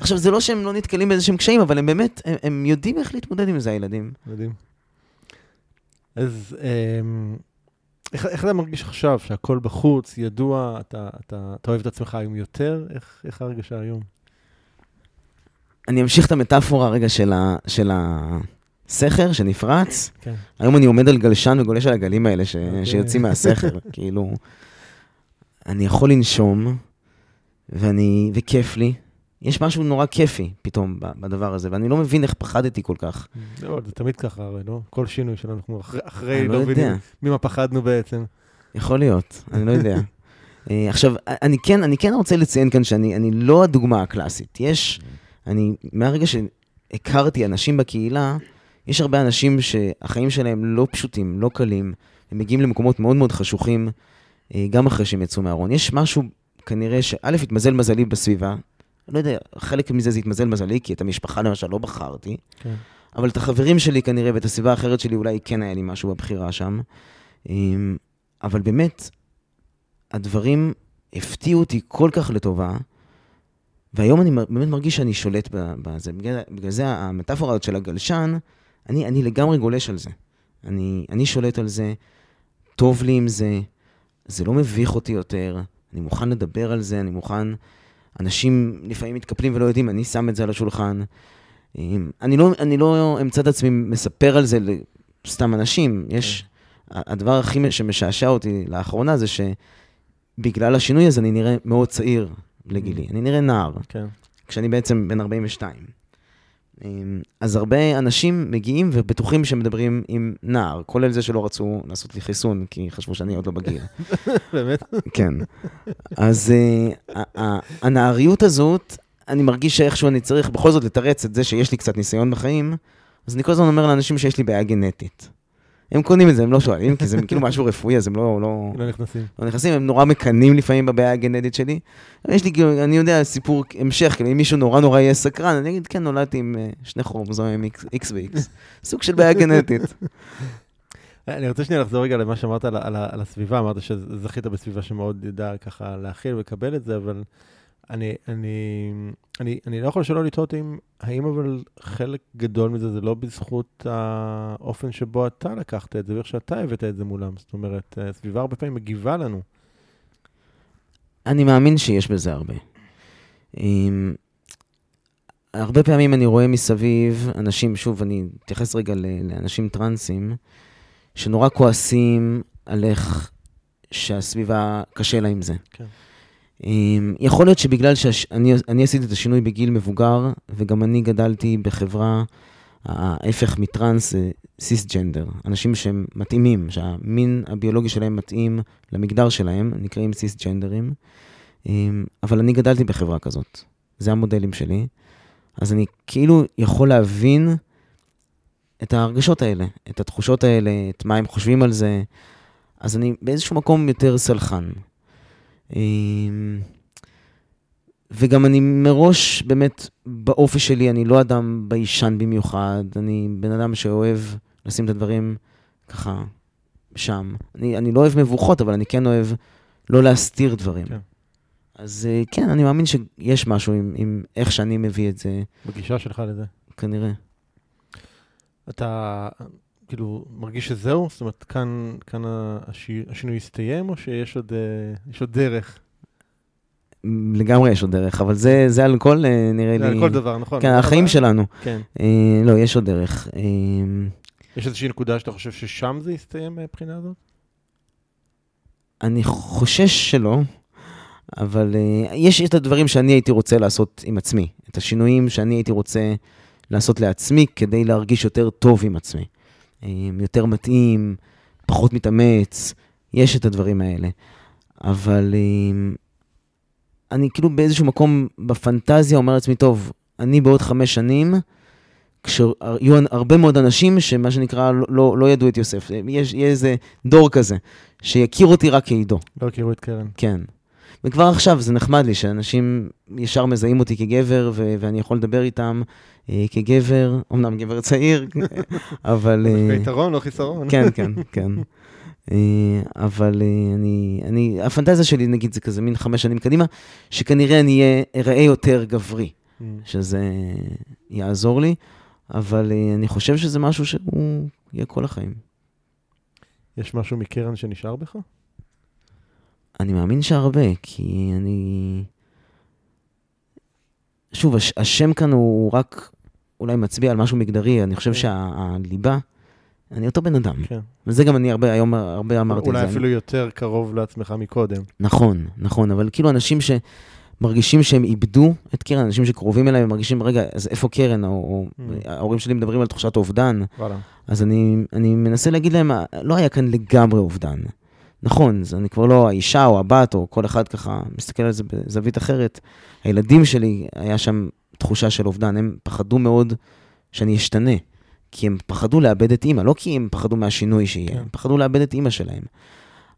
עכשיו, זה לא שהם לא נתקלים באיזה שהם קשיים, אבל הם באמת, הם, הם יודעים איך להתמודד עם זה, הילדים. מדהים. אז אמ, איך, איך אתה מרגיש עכשיו, שהכל בחוץ, ידוע, אתה, אתה, אתה אוהב את עצמך היום יותר? איך, איך ההרגשה היום? אני אמשיך את המטאפורה רגע של, ה, של הסכר שנפרץ. כן. היום אני עומד על גלשן וגולש על הגלים האלה ש... אוקיי. שיוצאים מהסכר, <laughs> כאילו... אני יכול לנשום, ואני... וכיף לי. יש משהו נורא כיפי פתאום בדבר הזה, ואני לא מבין איך פחדתי כל כך. לא, זה תמיד ככה, הרי, לא? כל שינוי שלנו, אנחנו אחרי, לא לא מבינים ממה פחדנו בעצם. יכול להיות, אני לא יודע. <laughs> אה, עכשיו, אני כן, אני כן רוצה לציין כאן שאני אני לא הדוגמה הקלאסית. יש, אני, מהרגע שהכרתי אנשים בקהילה, יש הרבה אנשים שהחיים שלהם לא פשוטים, לא קלים, הם מגיעים למקומות מאוד מאוד חשוכים, אה, גם אחרי שהם יצאו מהארון. יש משהו, כנראה, שא', התמזל מזלי בסביבה, לא יודע, חלק מזה זה התמזל מזלי, כי את המשפחה למשל לא בחרתי, כן. אבל את החברים שלי כנראה ואת הסביבה האחרת שלי, אולי כן היה לי משהו בבחירה שם. אמ, אבל באמת, הדברים הפתיעו אותי כל כך לטובה, והיום אני באמת מרגיש שאני שולט בזה. בגלל, בגלל זה המטאפורה הזאת של הגלשן, אני, אני לגמרי גולש על זה. אני, אני שולט על זה, טוב לי עם זה, זה לא מביך אותי יותר, אני מוכן לדבר על זה, אני מוכן... אנשים לפעמים מתקפלים ולא יודעים, אני שם את זה על השולחן. אני לא, אני לא אמצא את עצמי מספר על זה לסתם אנשים. יש, הדבר הכי שמשעשע אותי לאחרונה זה שבגלל השינוי הזה אני נראה מאוד צעיר לגילי. אני נראה נער, כן. כשאני בעצם בן 42. אמ, אז הרבה אנשים מגיעים ובטוחים שהם מדברים עם נער, כולל זה שלא רצו לעשות לי חיסון, כי חשבו שאני עוד לא בגיל. <laughs> באמת? כן. אז uh, ה- ה- הנעריות הזאת, אני מרגיש שאיכשהו אני צריך בכל זאת לתרץ את זה שיש לי קצת ניסיון בחיים, אז אני כל הזמן אומר לאנשים שיש לי בעיה גנטית. הם קונים את זה, הם לא שואלים, כי זה כאילו משהו רפואי, אז הם לא, לא, לא נכנסים. לא נכנסים, הם נורא מקנאים לפעמים בבעיה הגנטית שלי. יש לי, כאילו, אני יודע, סיפור המשך, כאילו, אם מישהו נורא נורא יהיה סקרן, אני אגיד, כן, נולדתי עם אה, שני כרומוזומים X ו-X. סוג של בעיה גנטית. <laughs> אני רוצה שנייה לחזור רגע למה שאמרת על, על, על הסביבה, אמרת שזכית בסביבה שמאוד ידע ככה להכיל ולקבל את זה, אבל אני, אני, אני, אני לא יכול שלא לתהות אם, האם אבל חלק גדול מזה זה לא בזכות האופן שבו אתה לקחת את זה, ואיך שאתה הבאת את זה מולם. זאת אומרת, הסביבה הרבה פעמים מגיבה לנו. אני מאמין שיש בזה הרבה. עם... הרבה פעמים אני רואה מסביב אנשים, שוב, אני אתייחס רגע לאנשים טרנסים, שנורא כועסים על איך שהסביבה קשה לה עם זה. כן. עם... יכול להיות שבגלל שאני אני עשיתי את השינוי בגיל מבוגר, וגם אני גדלתי בחברה, ההפך מטרנס זה סיסג'נדר, אנשים שהם מתאימים, שהמין הביולוגי שלהם מתאים למגדר שלהם, נקראים סיסג'נדרים. אמ, אבל אני גדלתי בחברה כזאת. זה המודלים שלי, אז אני כאילו יכול להבין את ההרגשות האלה, את התחושות האלה, את מה הם חושבים על זה, אז אני באיזשהו מקום יותר סלחן. אמ, וגם אני מראש, באמת, באופי שלי, אני לא אדם ביישן במיוחד, אני בן אדם שאוהב לשים את הדברים ככה שם. אני, אני לא אוהב מבוכות, אבל אני כן אוהב לא להסתיר דברים. כן. אז אה, כן, אני מאמין שיש משהו עם, עם איך שאני מביא את זה, בגישה שלך לזה. כנראה. אתה כאילו מרגיש שזהו? זאת אומרת, כאן, כאן השי, השינוי הסתיים, או שיש עוד, אה, יש עוד דרך? לגמרי יש עוד דרך, אבל זה, זה על כל, אה, נראה זה לי... על כל דבר, נכון? כן, אבל- החיים שלנו. כן. אה, לא, יש עוד דרך. אה, יש איזושהי נקודה שאתה חושב ששם זה יסתיים מהבחינה הזאת? אני חושש שלא, אבל uh, יש את הדברים שאני הייתי רוצה לעשות עם עצמי, את השינויים שאני הייתי רוצה לעשות לעצמי כדי להרגיש יותר טוב עם עצמי. Um, יותר מתאים, פחות מתאמץ, יש את הדברים האלה. אבל um, אני כאילו באיזשהו מקום בפנטזיה אומר לעצמי, טוב, אני בעוד חמש שנים, כשיהיו הרבה מאוד אנשים שמה שנקרא לא, לא, לא ידעו את יוסף. יש, יהיה איזה דור כזה, שיכיר אותי רק כעידו. לא הכירו את קרן. כן. וכבר עכשיו זה נחמד לי שאנשים ישר מזהים אותי כגבר, ו- ואני יכול לדבר איתם אה, כגבר, אמנם גבר צעיר, <laughs> אבל... אה, יתרון, לא חיסרון. כן, כן, כן. אה, אבל אה, אני, אני, הפנטזיה שלי, נגיד, זה כזה מין חמש שנים קדימה, שכנראה אני אראה יותר גברי, Mm. שזה יעזור לי, אבל אה, אני חושב שזה משהו שהוא יהיה כל החיים. יש משהו מקרן שנשאר בך? אני מאמין שהרבה, כי אני... שוב, הש, השם כאן הוא רק אולי מצביע על משהו מגדרי, אני חושב כן. שהליבה, אני אותו בן אדם. כן. וזה גם אני הרבה, היום הרבה אמרתי אולי את זה. אפילו יותר קרוב לעצמך מקודם. נכון, נכון, אבל כאילו אנשים שמרגישים שהם איבדו את קרן, אנשים שקרובים אליי ומרגישים, רגע, אז איפה קרן? או, או Mm. ההורים שלי מדברים על תחושת אובדן, וואלה. אז אני, אני מנסה להגיד להם, לא היה כאן לגמרי אובדן. נכון, זה אני כבר לא האישה או הבת, או כל אחד ככה מסתכל על זה בזווית אחרת. הילדים שלי, היה שם תחושה של אובדן, הם פחדו מאוד שאני אשתנה. כי הם פחדו לאבד את אימא, לא כי הם פחדו מהשינוי שיהיה, כן. הם פחדו לאבד את אימא שלהם.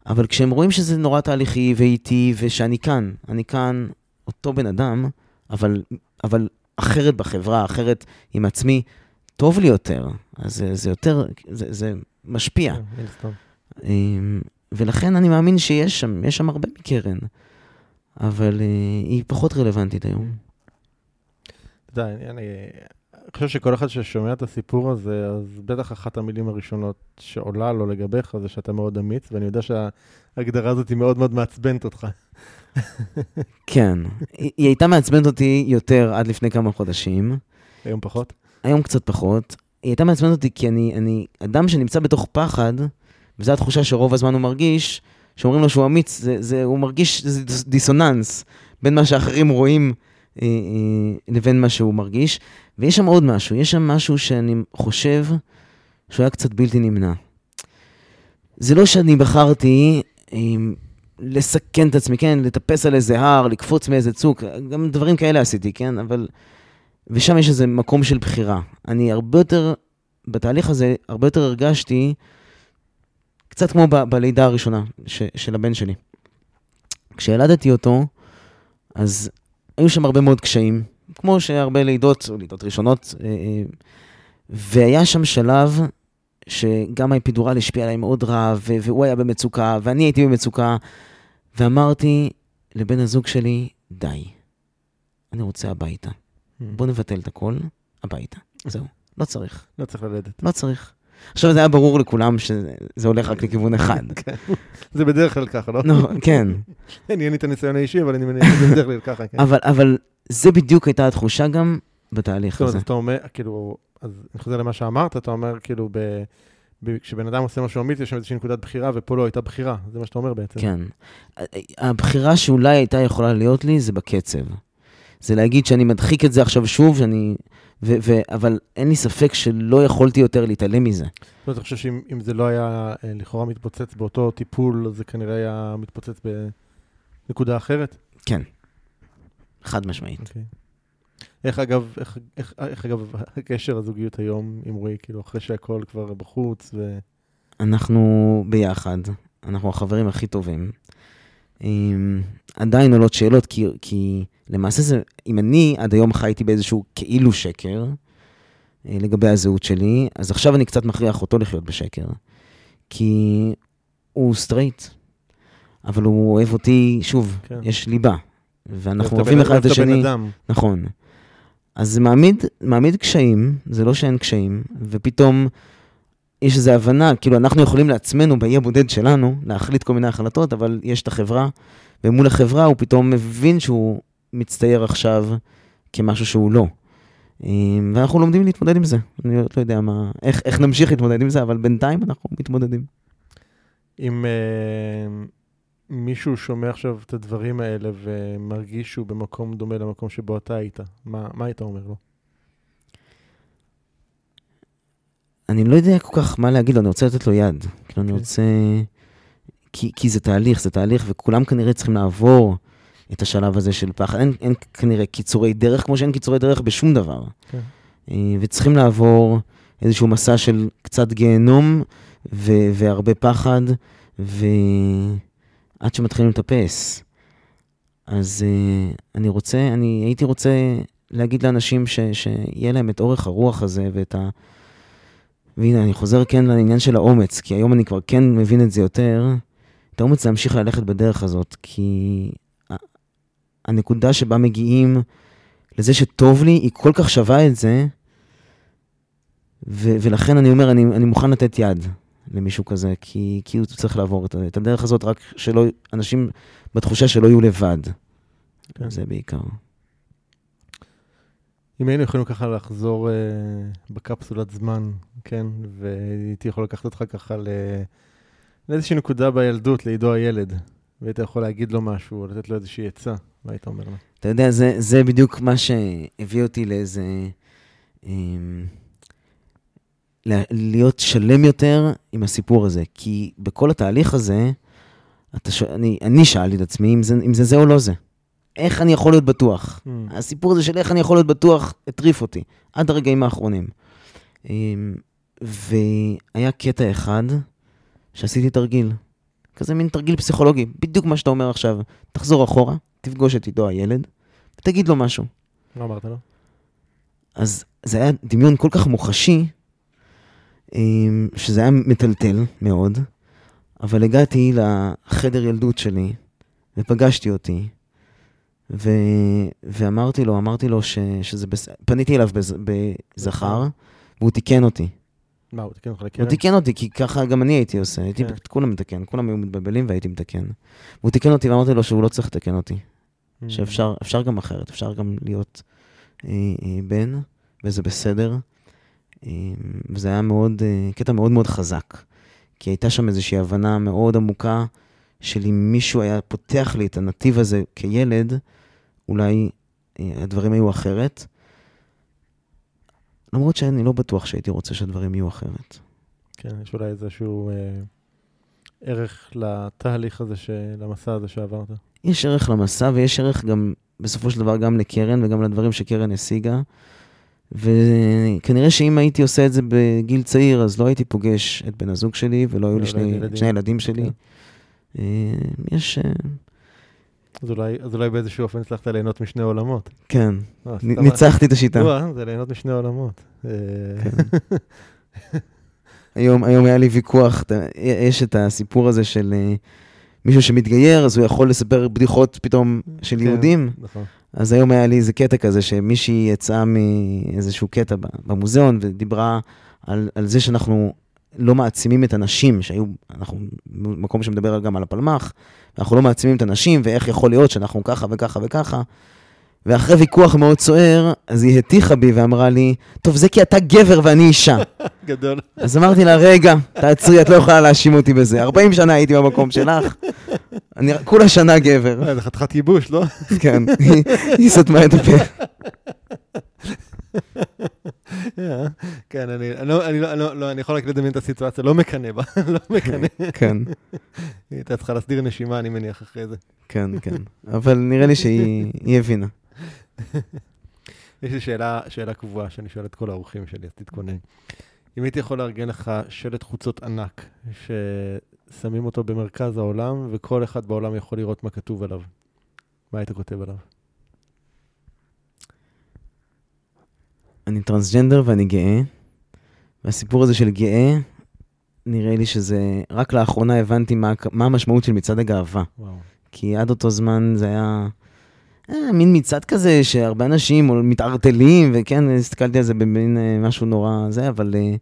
אבל כשהם רואים שזה נורא תהליכי ואיטי, ושאני כאן, אני כאן אותו בן אדם, אבל, אבל אחרת בחברה, אחרת עם עצמי, טוב לי יותר. אז זה, זה יותר, זה, זה משפיע. ולכן אני מאמין שיש שם, יש שם הרבה מקרן, אבל אה, היא פחות רלוונטית היום. אתה יודע, אני, חושב שכל אחד ששומע את הסיפור הזה, אז בטח אחת המילים הראשונות שעולה לו לגביך זה שאתה מאוד אמיץ, ואני יודע שההגדרה הזאת היא מאוד מאוד מעצבנת אותך. <laughs> כן, היא הייתה מעצבנת אותי יותר עד לפני כמה חודשים, היום פחות. היום קצת פחות. היא הייתה מעצבנת אותי כי אני, אני אדם שנמצא בתוך פחד, וזו התחושה שרוב הזמן הוא מרגיש, שאומרים לו שהוא אמיץ, זה, זה, הוא מרגיש דיס- דיסוננס בין מה שאחרים רואים אה, אה, לבין מה שהוא מרגיש. ויש שם עוד משהו, יש שם משהו שאני חושב שהוא היה קצת בלתי נמנע. זה לא שאני בחרתי אה, לסכן את עצמי, כן, לטפס על איזה הר, לקפוץ מאיזה צוק, גם דברים כאלה עשיתי, כן, אבל... ושם יש איזה מקום של בחירה. אני הרבה יותר, בתהליך הזה, הרבה יותר הרגשתי, קצת כמו ב- בלידה הראשונה ש, של הבן שלי. כשילדתי אותו, אז היו שם הרבה מאוד קשיים, כמו שהרבה לידות, או לידות ראשונות, אה, אה, והיה שם שלב שגם האפידורל השפיע עליי מאוד רע, ו- והוא היה במצוקה, ואני הייתי במצוקה, ואמרתי לבן הזוג שלי, די, אני רוצה הביתה. בוא נבטל את הכל, הביתה. זהו, לא צריך, לא צריך ללדת. לא צריך. עכשיו זה היה ברור לכולם שזה הולך רק לכיוון אחד. <laughs> זה בדרך כלל ככה, לא? כן, <laughs> אין לי את הניסיון האישי, אבל אני מניח שזה בדרך כלל ככה, כן. אבל, זה בדיוק הייתה התחושה גם בתהליך הזה. אתה אומר, כאילו, אז אני חוזר למה שאמרת, אתה אומר, כאילו, כשבן אדם עושה משהו אמיץ, יש שם איזושהי נקודת בחירה, ופה לא הייתה בחירה, זה מה שאתה אומר בעצם. כן. הבחירה שאולי הייתה יכולה להיות לי זה בקצב. זה להגיד שאני מדחיק את זה עכשיו שוב, שאני... ו- ו- אבל אין לי ספק שלא יכולתי יותר להתעלם מזה. אומרת, אני חושב שאם אם זה לא היה אה, לכאורה מתפוצץ באותו טיפול, זה כנראה היה מתפוצץ בנקודה אחרת. כן. חד משמעית. אוקיי. איך אגב, איך, איך, איך אגב הקשר הזוגיות היום עם רועי, כאילו אחרי שהכל כבר בחוץ ו... אנחנו ביחד, אנחנו החברים הכי טובים. אמ, עדיין עולות שאלות, כי, כי למעשה זה, אם אני עד היום חייתי באיזשהו כאילו שקר אה, לגבי הזהות שלי, אז עכשיו אני קצת מכריח אותו לחיות בשקר. כי הוא סטרייט, אבל הוא אוהב אותי, שוב, כן. יש ליבה. ואנחנו אוהב אוהבים אחד את השני. נכון. אז זה מעמיד, מעמיד קשיים, זה לא שאין קשיים, ופתאום יש איזו הבנה, כאילו אנחנו יכולים לעצמנו, באי הבודד שלנו, להחליט כל מיני החלטות, אבל יש את החברה, ומול החברה הוא פתאום מבין שהוא מצטייר עכשיו כמשהו שהוא לא. אה, ואנחנו לומדים להתמודד עם זה. אני לא יודע מה, איך, איך נמשיך להתמודד עם זה, אבל בינתיים אנחנו מתמודדים. אם אה, מישהו שומע עכשיו את הדברים האלה ומרגיש שהוא במקום דומה למקום שבו אתה היית, מה, מה היית אומר לו? אני לא יודע כל כך מה להגיד לו, אני רוצה לתת לו יד. כאילו, אני כן. רוצה... כי, כי זה תהליך, זה תהליך, וכולם כנראה צריכים לעבור את השלב הזה של פחד. אין, אין כנראה קיצורי דרך, כמו שאין קיצורי דרך בשום דבר. כן. אה, וצריכים לעבור איזשהו מסע של קצת גיהנום ו- והרבה פחד, ועד שמתחילים לטפס. אז uh, אני רוצה, אני הייתי רוצה להגיד לאנשים ש- שיהיה להם את אורך הרוח הזה ואת ה... והנה, אני חוזר כן לעניין של האומץ, כי היום אני כבר כן מבין את זה יותר, את האומץ להמשיך ללכת בדרך הזאת, כי הנקודה שבה מגיעים לזה שטוב לי, היא כל כך שווה את זה, ו- ולכן אני אומר, אני, אני מוכן לתת יד למישהו כזה, כי, כי הוא צריך לעבור את, את הדרך הזאת, רק שלא, אנשים בתחושה שלא יהיו לבד. כן. זה בעיקר. אם היינו יכולים ככה לחזור אה, בקפסולת זמן, כן, והייתי יכול לקחת אותך ככה ל... לאיזושהי נקודה בילדות, לעידו הילד, והיית יכול להגיד לו משהו, לתת לו איזושהי עצה, מה היית אומר לו? אתה יודע, זה, זה בדיוק מה שהביא אותי לאיזה... ל- להיות שלם יותר עם הסיפור הזה. כי בכל התהליך הזה, אתה ש... אני, אני שאלתי את עצמי אם זה, אם זה זה או לא זה. איך אני יכול להיות בטוח? Hmm. הסיפור הזה של איך אני יכול להיות בטוח הטריף אותי, עד הרגעים האחרונים. אמ, והיה קטע אחד שעשיתי תרגיל, כזה מין תרגיל פסיכולוגי, בדיוק מה שאתה אומר עכשיו. תחזור אחורה, תפגוש את עידו הילד, ותגיד לו משהו. מה אמרת לו? אז זה היה דמיון כל כך מוחשי, אמ, שזה היה מטלטל מאוד, אבל הגעתי לחדר ילדות שלי, ופגשתי אותי, ו... ואמרתי לו, אמרתי לו ש... שזה בסדר, פניתי אליו בז... בזכר, והוא תיקן אותי. מה, הוא תיקן אותך לקרן? הוא תיקן אותי, כי ככה גם אני הייתי עושה, הייתי, כן. כולם מתקן, כולם היו מתבלבלים והייתי מתקן. והוא תיקן אותי ואמרתי לו שהוא לא צריך לתקן אותי. Hmm. שאפשר אפשר גם אחרת, אפשר גם להיות אה, אה, בן, וזה בסדר. אה, וזה היה מאוד, אה, קטע מאוד מאוד חזק. כי הייתה שם איזושהי הבנה מאוד עמוקה של אם מישהו היה פותח לי את הנתיב הזה כילד, אולי אה, הדברים היו אחרת. למרות שאני לא בטוח שהייתי רוצה שהדברים יהיו אחרת. כן, יש אולי איזשהו אה, ערך לתהליך הזה, ש... למסע הזה שעברת. יש ערך למסע ויש ערך גם, בסופו של דבר, גם לקרן וגם לדברים שקרן השיגה. וכנראה שאם הייתי עושה את זה בגיל צעיר, אז לא הייתי פוגש את בן הזוג שלי ולא היו לי שני, ילדים. שני הילדים שלי. כן. אה, יש, אה, אז אולי, אז אולי באיזשהו אופן הצלחת ליהנות משני עולמות. כן, לא, ניצחתי את השיטה. וואו, זה ליהנות משני עולמות. אה, כן. <laughs> היום, היום היה לי ויכוח, יש את הסיפור הזה של אה, מישהו שמתגייר, אז הוא יכול לספר בדיחות פתאום של כן. יהודים. נכון. אז היום היה לי איזה קטע כזה, שמישהי יצאה מאיזשהו קטע במוזיאון ודיברה על, על זה שאנחנו לא מעצימים את הנשים, שהיו, אנחנו מקום שמדבר גם על הפלמ"ח, אנחנו לא מעצימים את הנשים, ואיך יכול להיות שאנחנו ככה וככה וככה. ואחרי ויכוח מאוד סוער, אז היא הטיחה בי ואמרה לי, טוב, זה כי אתה גבר ואני אישה. <laughs> גדול. אז אמרתי לה, רגע, תעצרי, את לא יכולה להאשים אותי בזה. 40 שנה הייתי במקום שלך, אני כולה שנה גבר. אה, זה חתיכת ייבוש, לא? כן, היא- היא סתמה את הפה. <laughs> <laughs> כן, אני אני לא- אני לא- אני לא- לא- אני יכול רק לדמיין את הסיטואציה, לא מקנא בה, <laughs> לא מקנא. <laughs> כן, היא הייתה צריכה להסדיר נשימה, אני מניח, אחרי זה. כן, כן. אבל נראה לי שהיא היא הבינה. יש לי שאלה, שאלה קבועה שאני שואל את כל האורחים שלי, אז תתכונן. אם הייתי יכול לארגן לך שלט חוצות ענק, ששמים אותו במרכז העולם, וכל אחד בעולם יכול לראות מה כתוב עליו, מה היית כותב עליו? אני טרנסג'נדר ואני גאה, והסיפור הזה של גאה, נראה לי שזה, רק לאחרונה הבנתי מה, מה המשמעות של מצעד הגאווה. וואו. כי עד אותו זמן זה היה אה, מין מצעד כזה שהרבה אנשים מתערטלים, וכן, הסתכלתי על זה במין אה, משהו נורא זה, אבל, אה,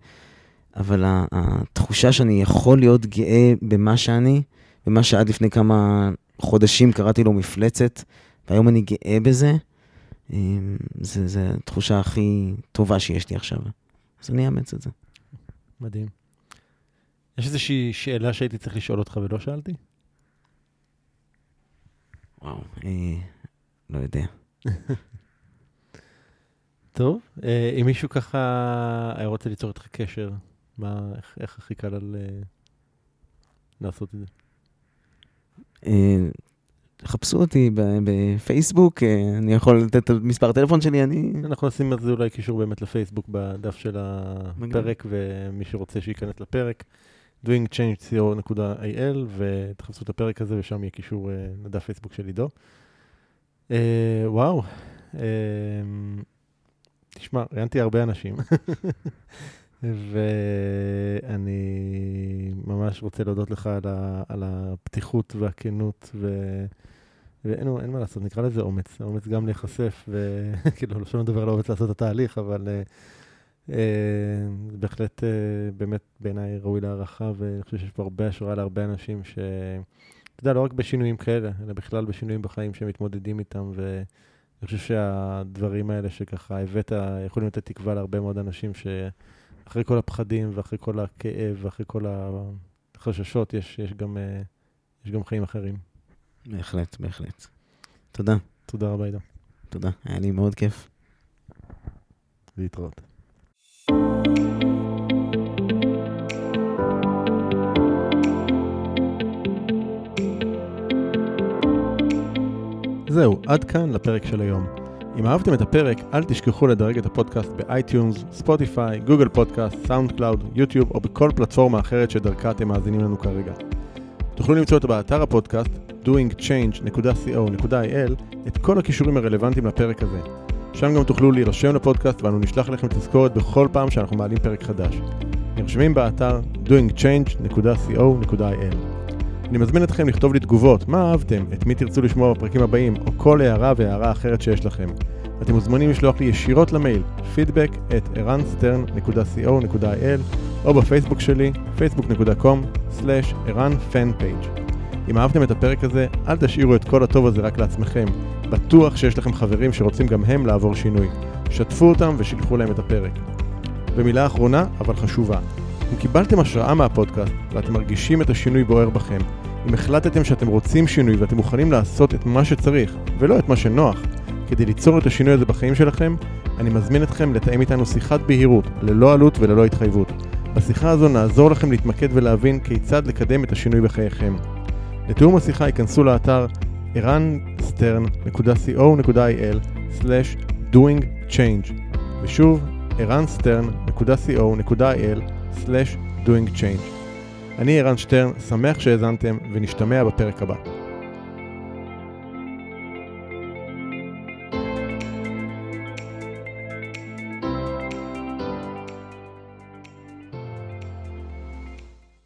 אבל התחושה שאני יכול להיות גאה במה שאני, במה שעד לפני כמה חודשים קראתי לו מפלצת, והיום אני גאה בזה, זה, זה התחושה הכי טובה שיש לי עכשיו. אז אני אאמץ את זה. מדהים. יש איזושהי שאלה שהייתי צריך לשאול אותך ולא שאלתי? וואו, אה, לא יודע. <laughs> טוב, אה, אם מישהו ככה היה רוצה ליצור איתך קשר, מה, איך, איך הכי קל על אה, לעשות את זה? אה, חפשו אותי בפייסבוק, אה, אני יכול לתת את מספר הטלפון שלי, אני... אנחנו נשים על זה אולי קישור באמת לפייסבוק בדף של הפרק, ומי שרוצה שייכנס לפרק, doingchange.co.il, ותחפשו את הפרק הזה, ושם יהיה קישור אה, לדף פייסבוק של עידו. אה, וואו, תשמע, ראיינתי הרבה אנשים, <laughs> ואני ממש רוצה להודות לך על, ה, על הפתיחות והכנות, ו... ואין אין מה לעשות, נקרא לזה אומץ, אומץ גם להיחשף, וכאילו, <laughs> לא שום דבר לא אומץ לעשות את התהליך, אבל אה, אה, בהחלט אה, באמת בעיניי ראוי להערכה, ואני חושב שיש פה הרבה השראה להרבה אנשים ש... אתה יודע, לא רק בשינויים כאלה, אלא בכלל בשינויים בחיים שמתמודדים איתם, ואני חושב שהדברים האלה שככה הבאת, יכולים לתת תקווה להרבה מאוד אנשים שאחרי כל הפחדים ואחרי כל הכאב ואחרי כל החששות, יש, יש, גם, אה, יש גם חיים אחרים. בהחלט, בהחלט. תודה. תודה רבה, עידו. תודה, היה לי מאוד כיף. להתראות. זהו, עד כאן לפרק של היום. אם אהבתם את הפרק, אל תשכחו לדרג את הפודקאסט ב-iTunes, ספוטיפיי, גוגל פודקאסט, סאונד קלאוד, יוטיוב או בכל פלטפורמה אחרת שדרכה אתם מאזינים לנו כרגע. תוכלו למצוא אותו באתר הפודקאסט doingchange.co.il את כל הקישורים הרלוונטיים לפרק הזה. שם גם תוכלו להירשם לפודקאסט ואנו נשלח לכם תזכורת בכל פעם שאנחנו מעלים פרק חדש. נרשמים באתר doingchange.co.il אני מזמין אתכם לכתוב לי תגובות, מה אהבתם, את מי תרצו לשמוע בפרקים הבאים, או כל הערה והערה אחרת שיש לכם. אתם מוזמנים לשלוח לי ישירות למייל feedback at ערנסטרן.co.il או בפייסבוק שלי facebook.com/ערנפנפייג'. אם אהבתם את הפרק הזה, אל תשאירו את כל הטוב הזה רק לעצמכם. בטוח שיש לכם חברים שרוצים גם הם לעבור שינוי. שתפו אותם ושילחו להם את הפרק. ומילה אחרונה, אבל חשובה. אם קיבלתם השראה מהפודקאסט ואתם מרגישים את השינוי בוער בכם, אם החלטתם שאתם רוצים שינוי ואתם מוכנים לעשות את מה שצריך, ולא את מה שנוח, כדי ליצור את השינוי הזה בחיים שלכם, אני מזמין אתכם לתאם איתנו שיחת בהירות, ללא עלות וללא התחייבות. בשיחה הזו נעזור לכם להתמקד ולהבין כיצד לקדם את השינוי בחייכם. לתיאום השיחה ייכנסו לאתר ערנסטרן.co.il/doingchange ושוב, ערנסטרן.co.il/doingchange. אני ערן שטרן, שמח שהאזנתם ונשתמע בפרק הבא.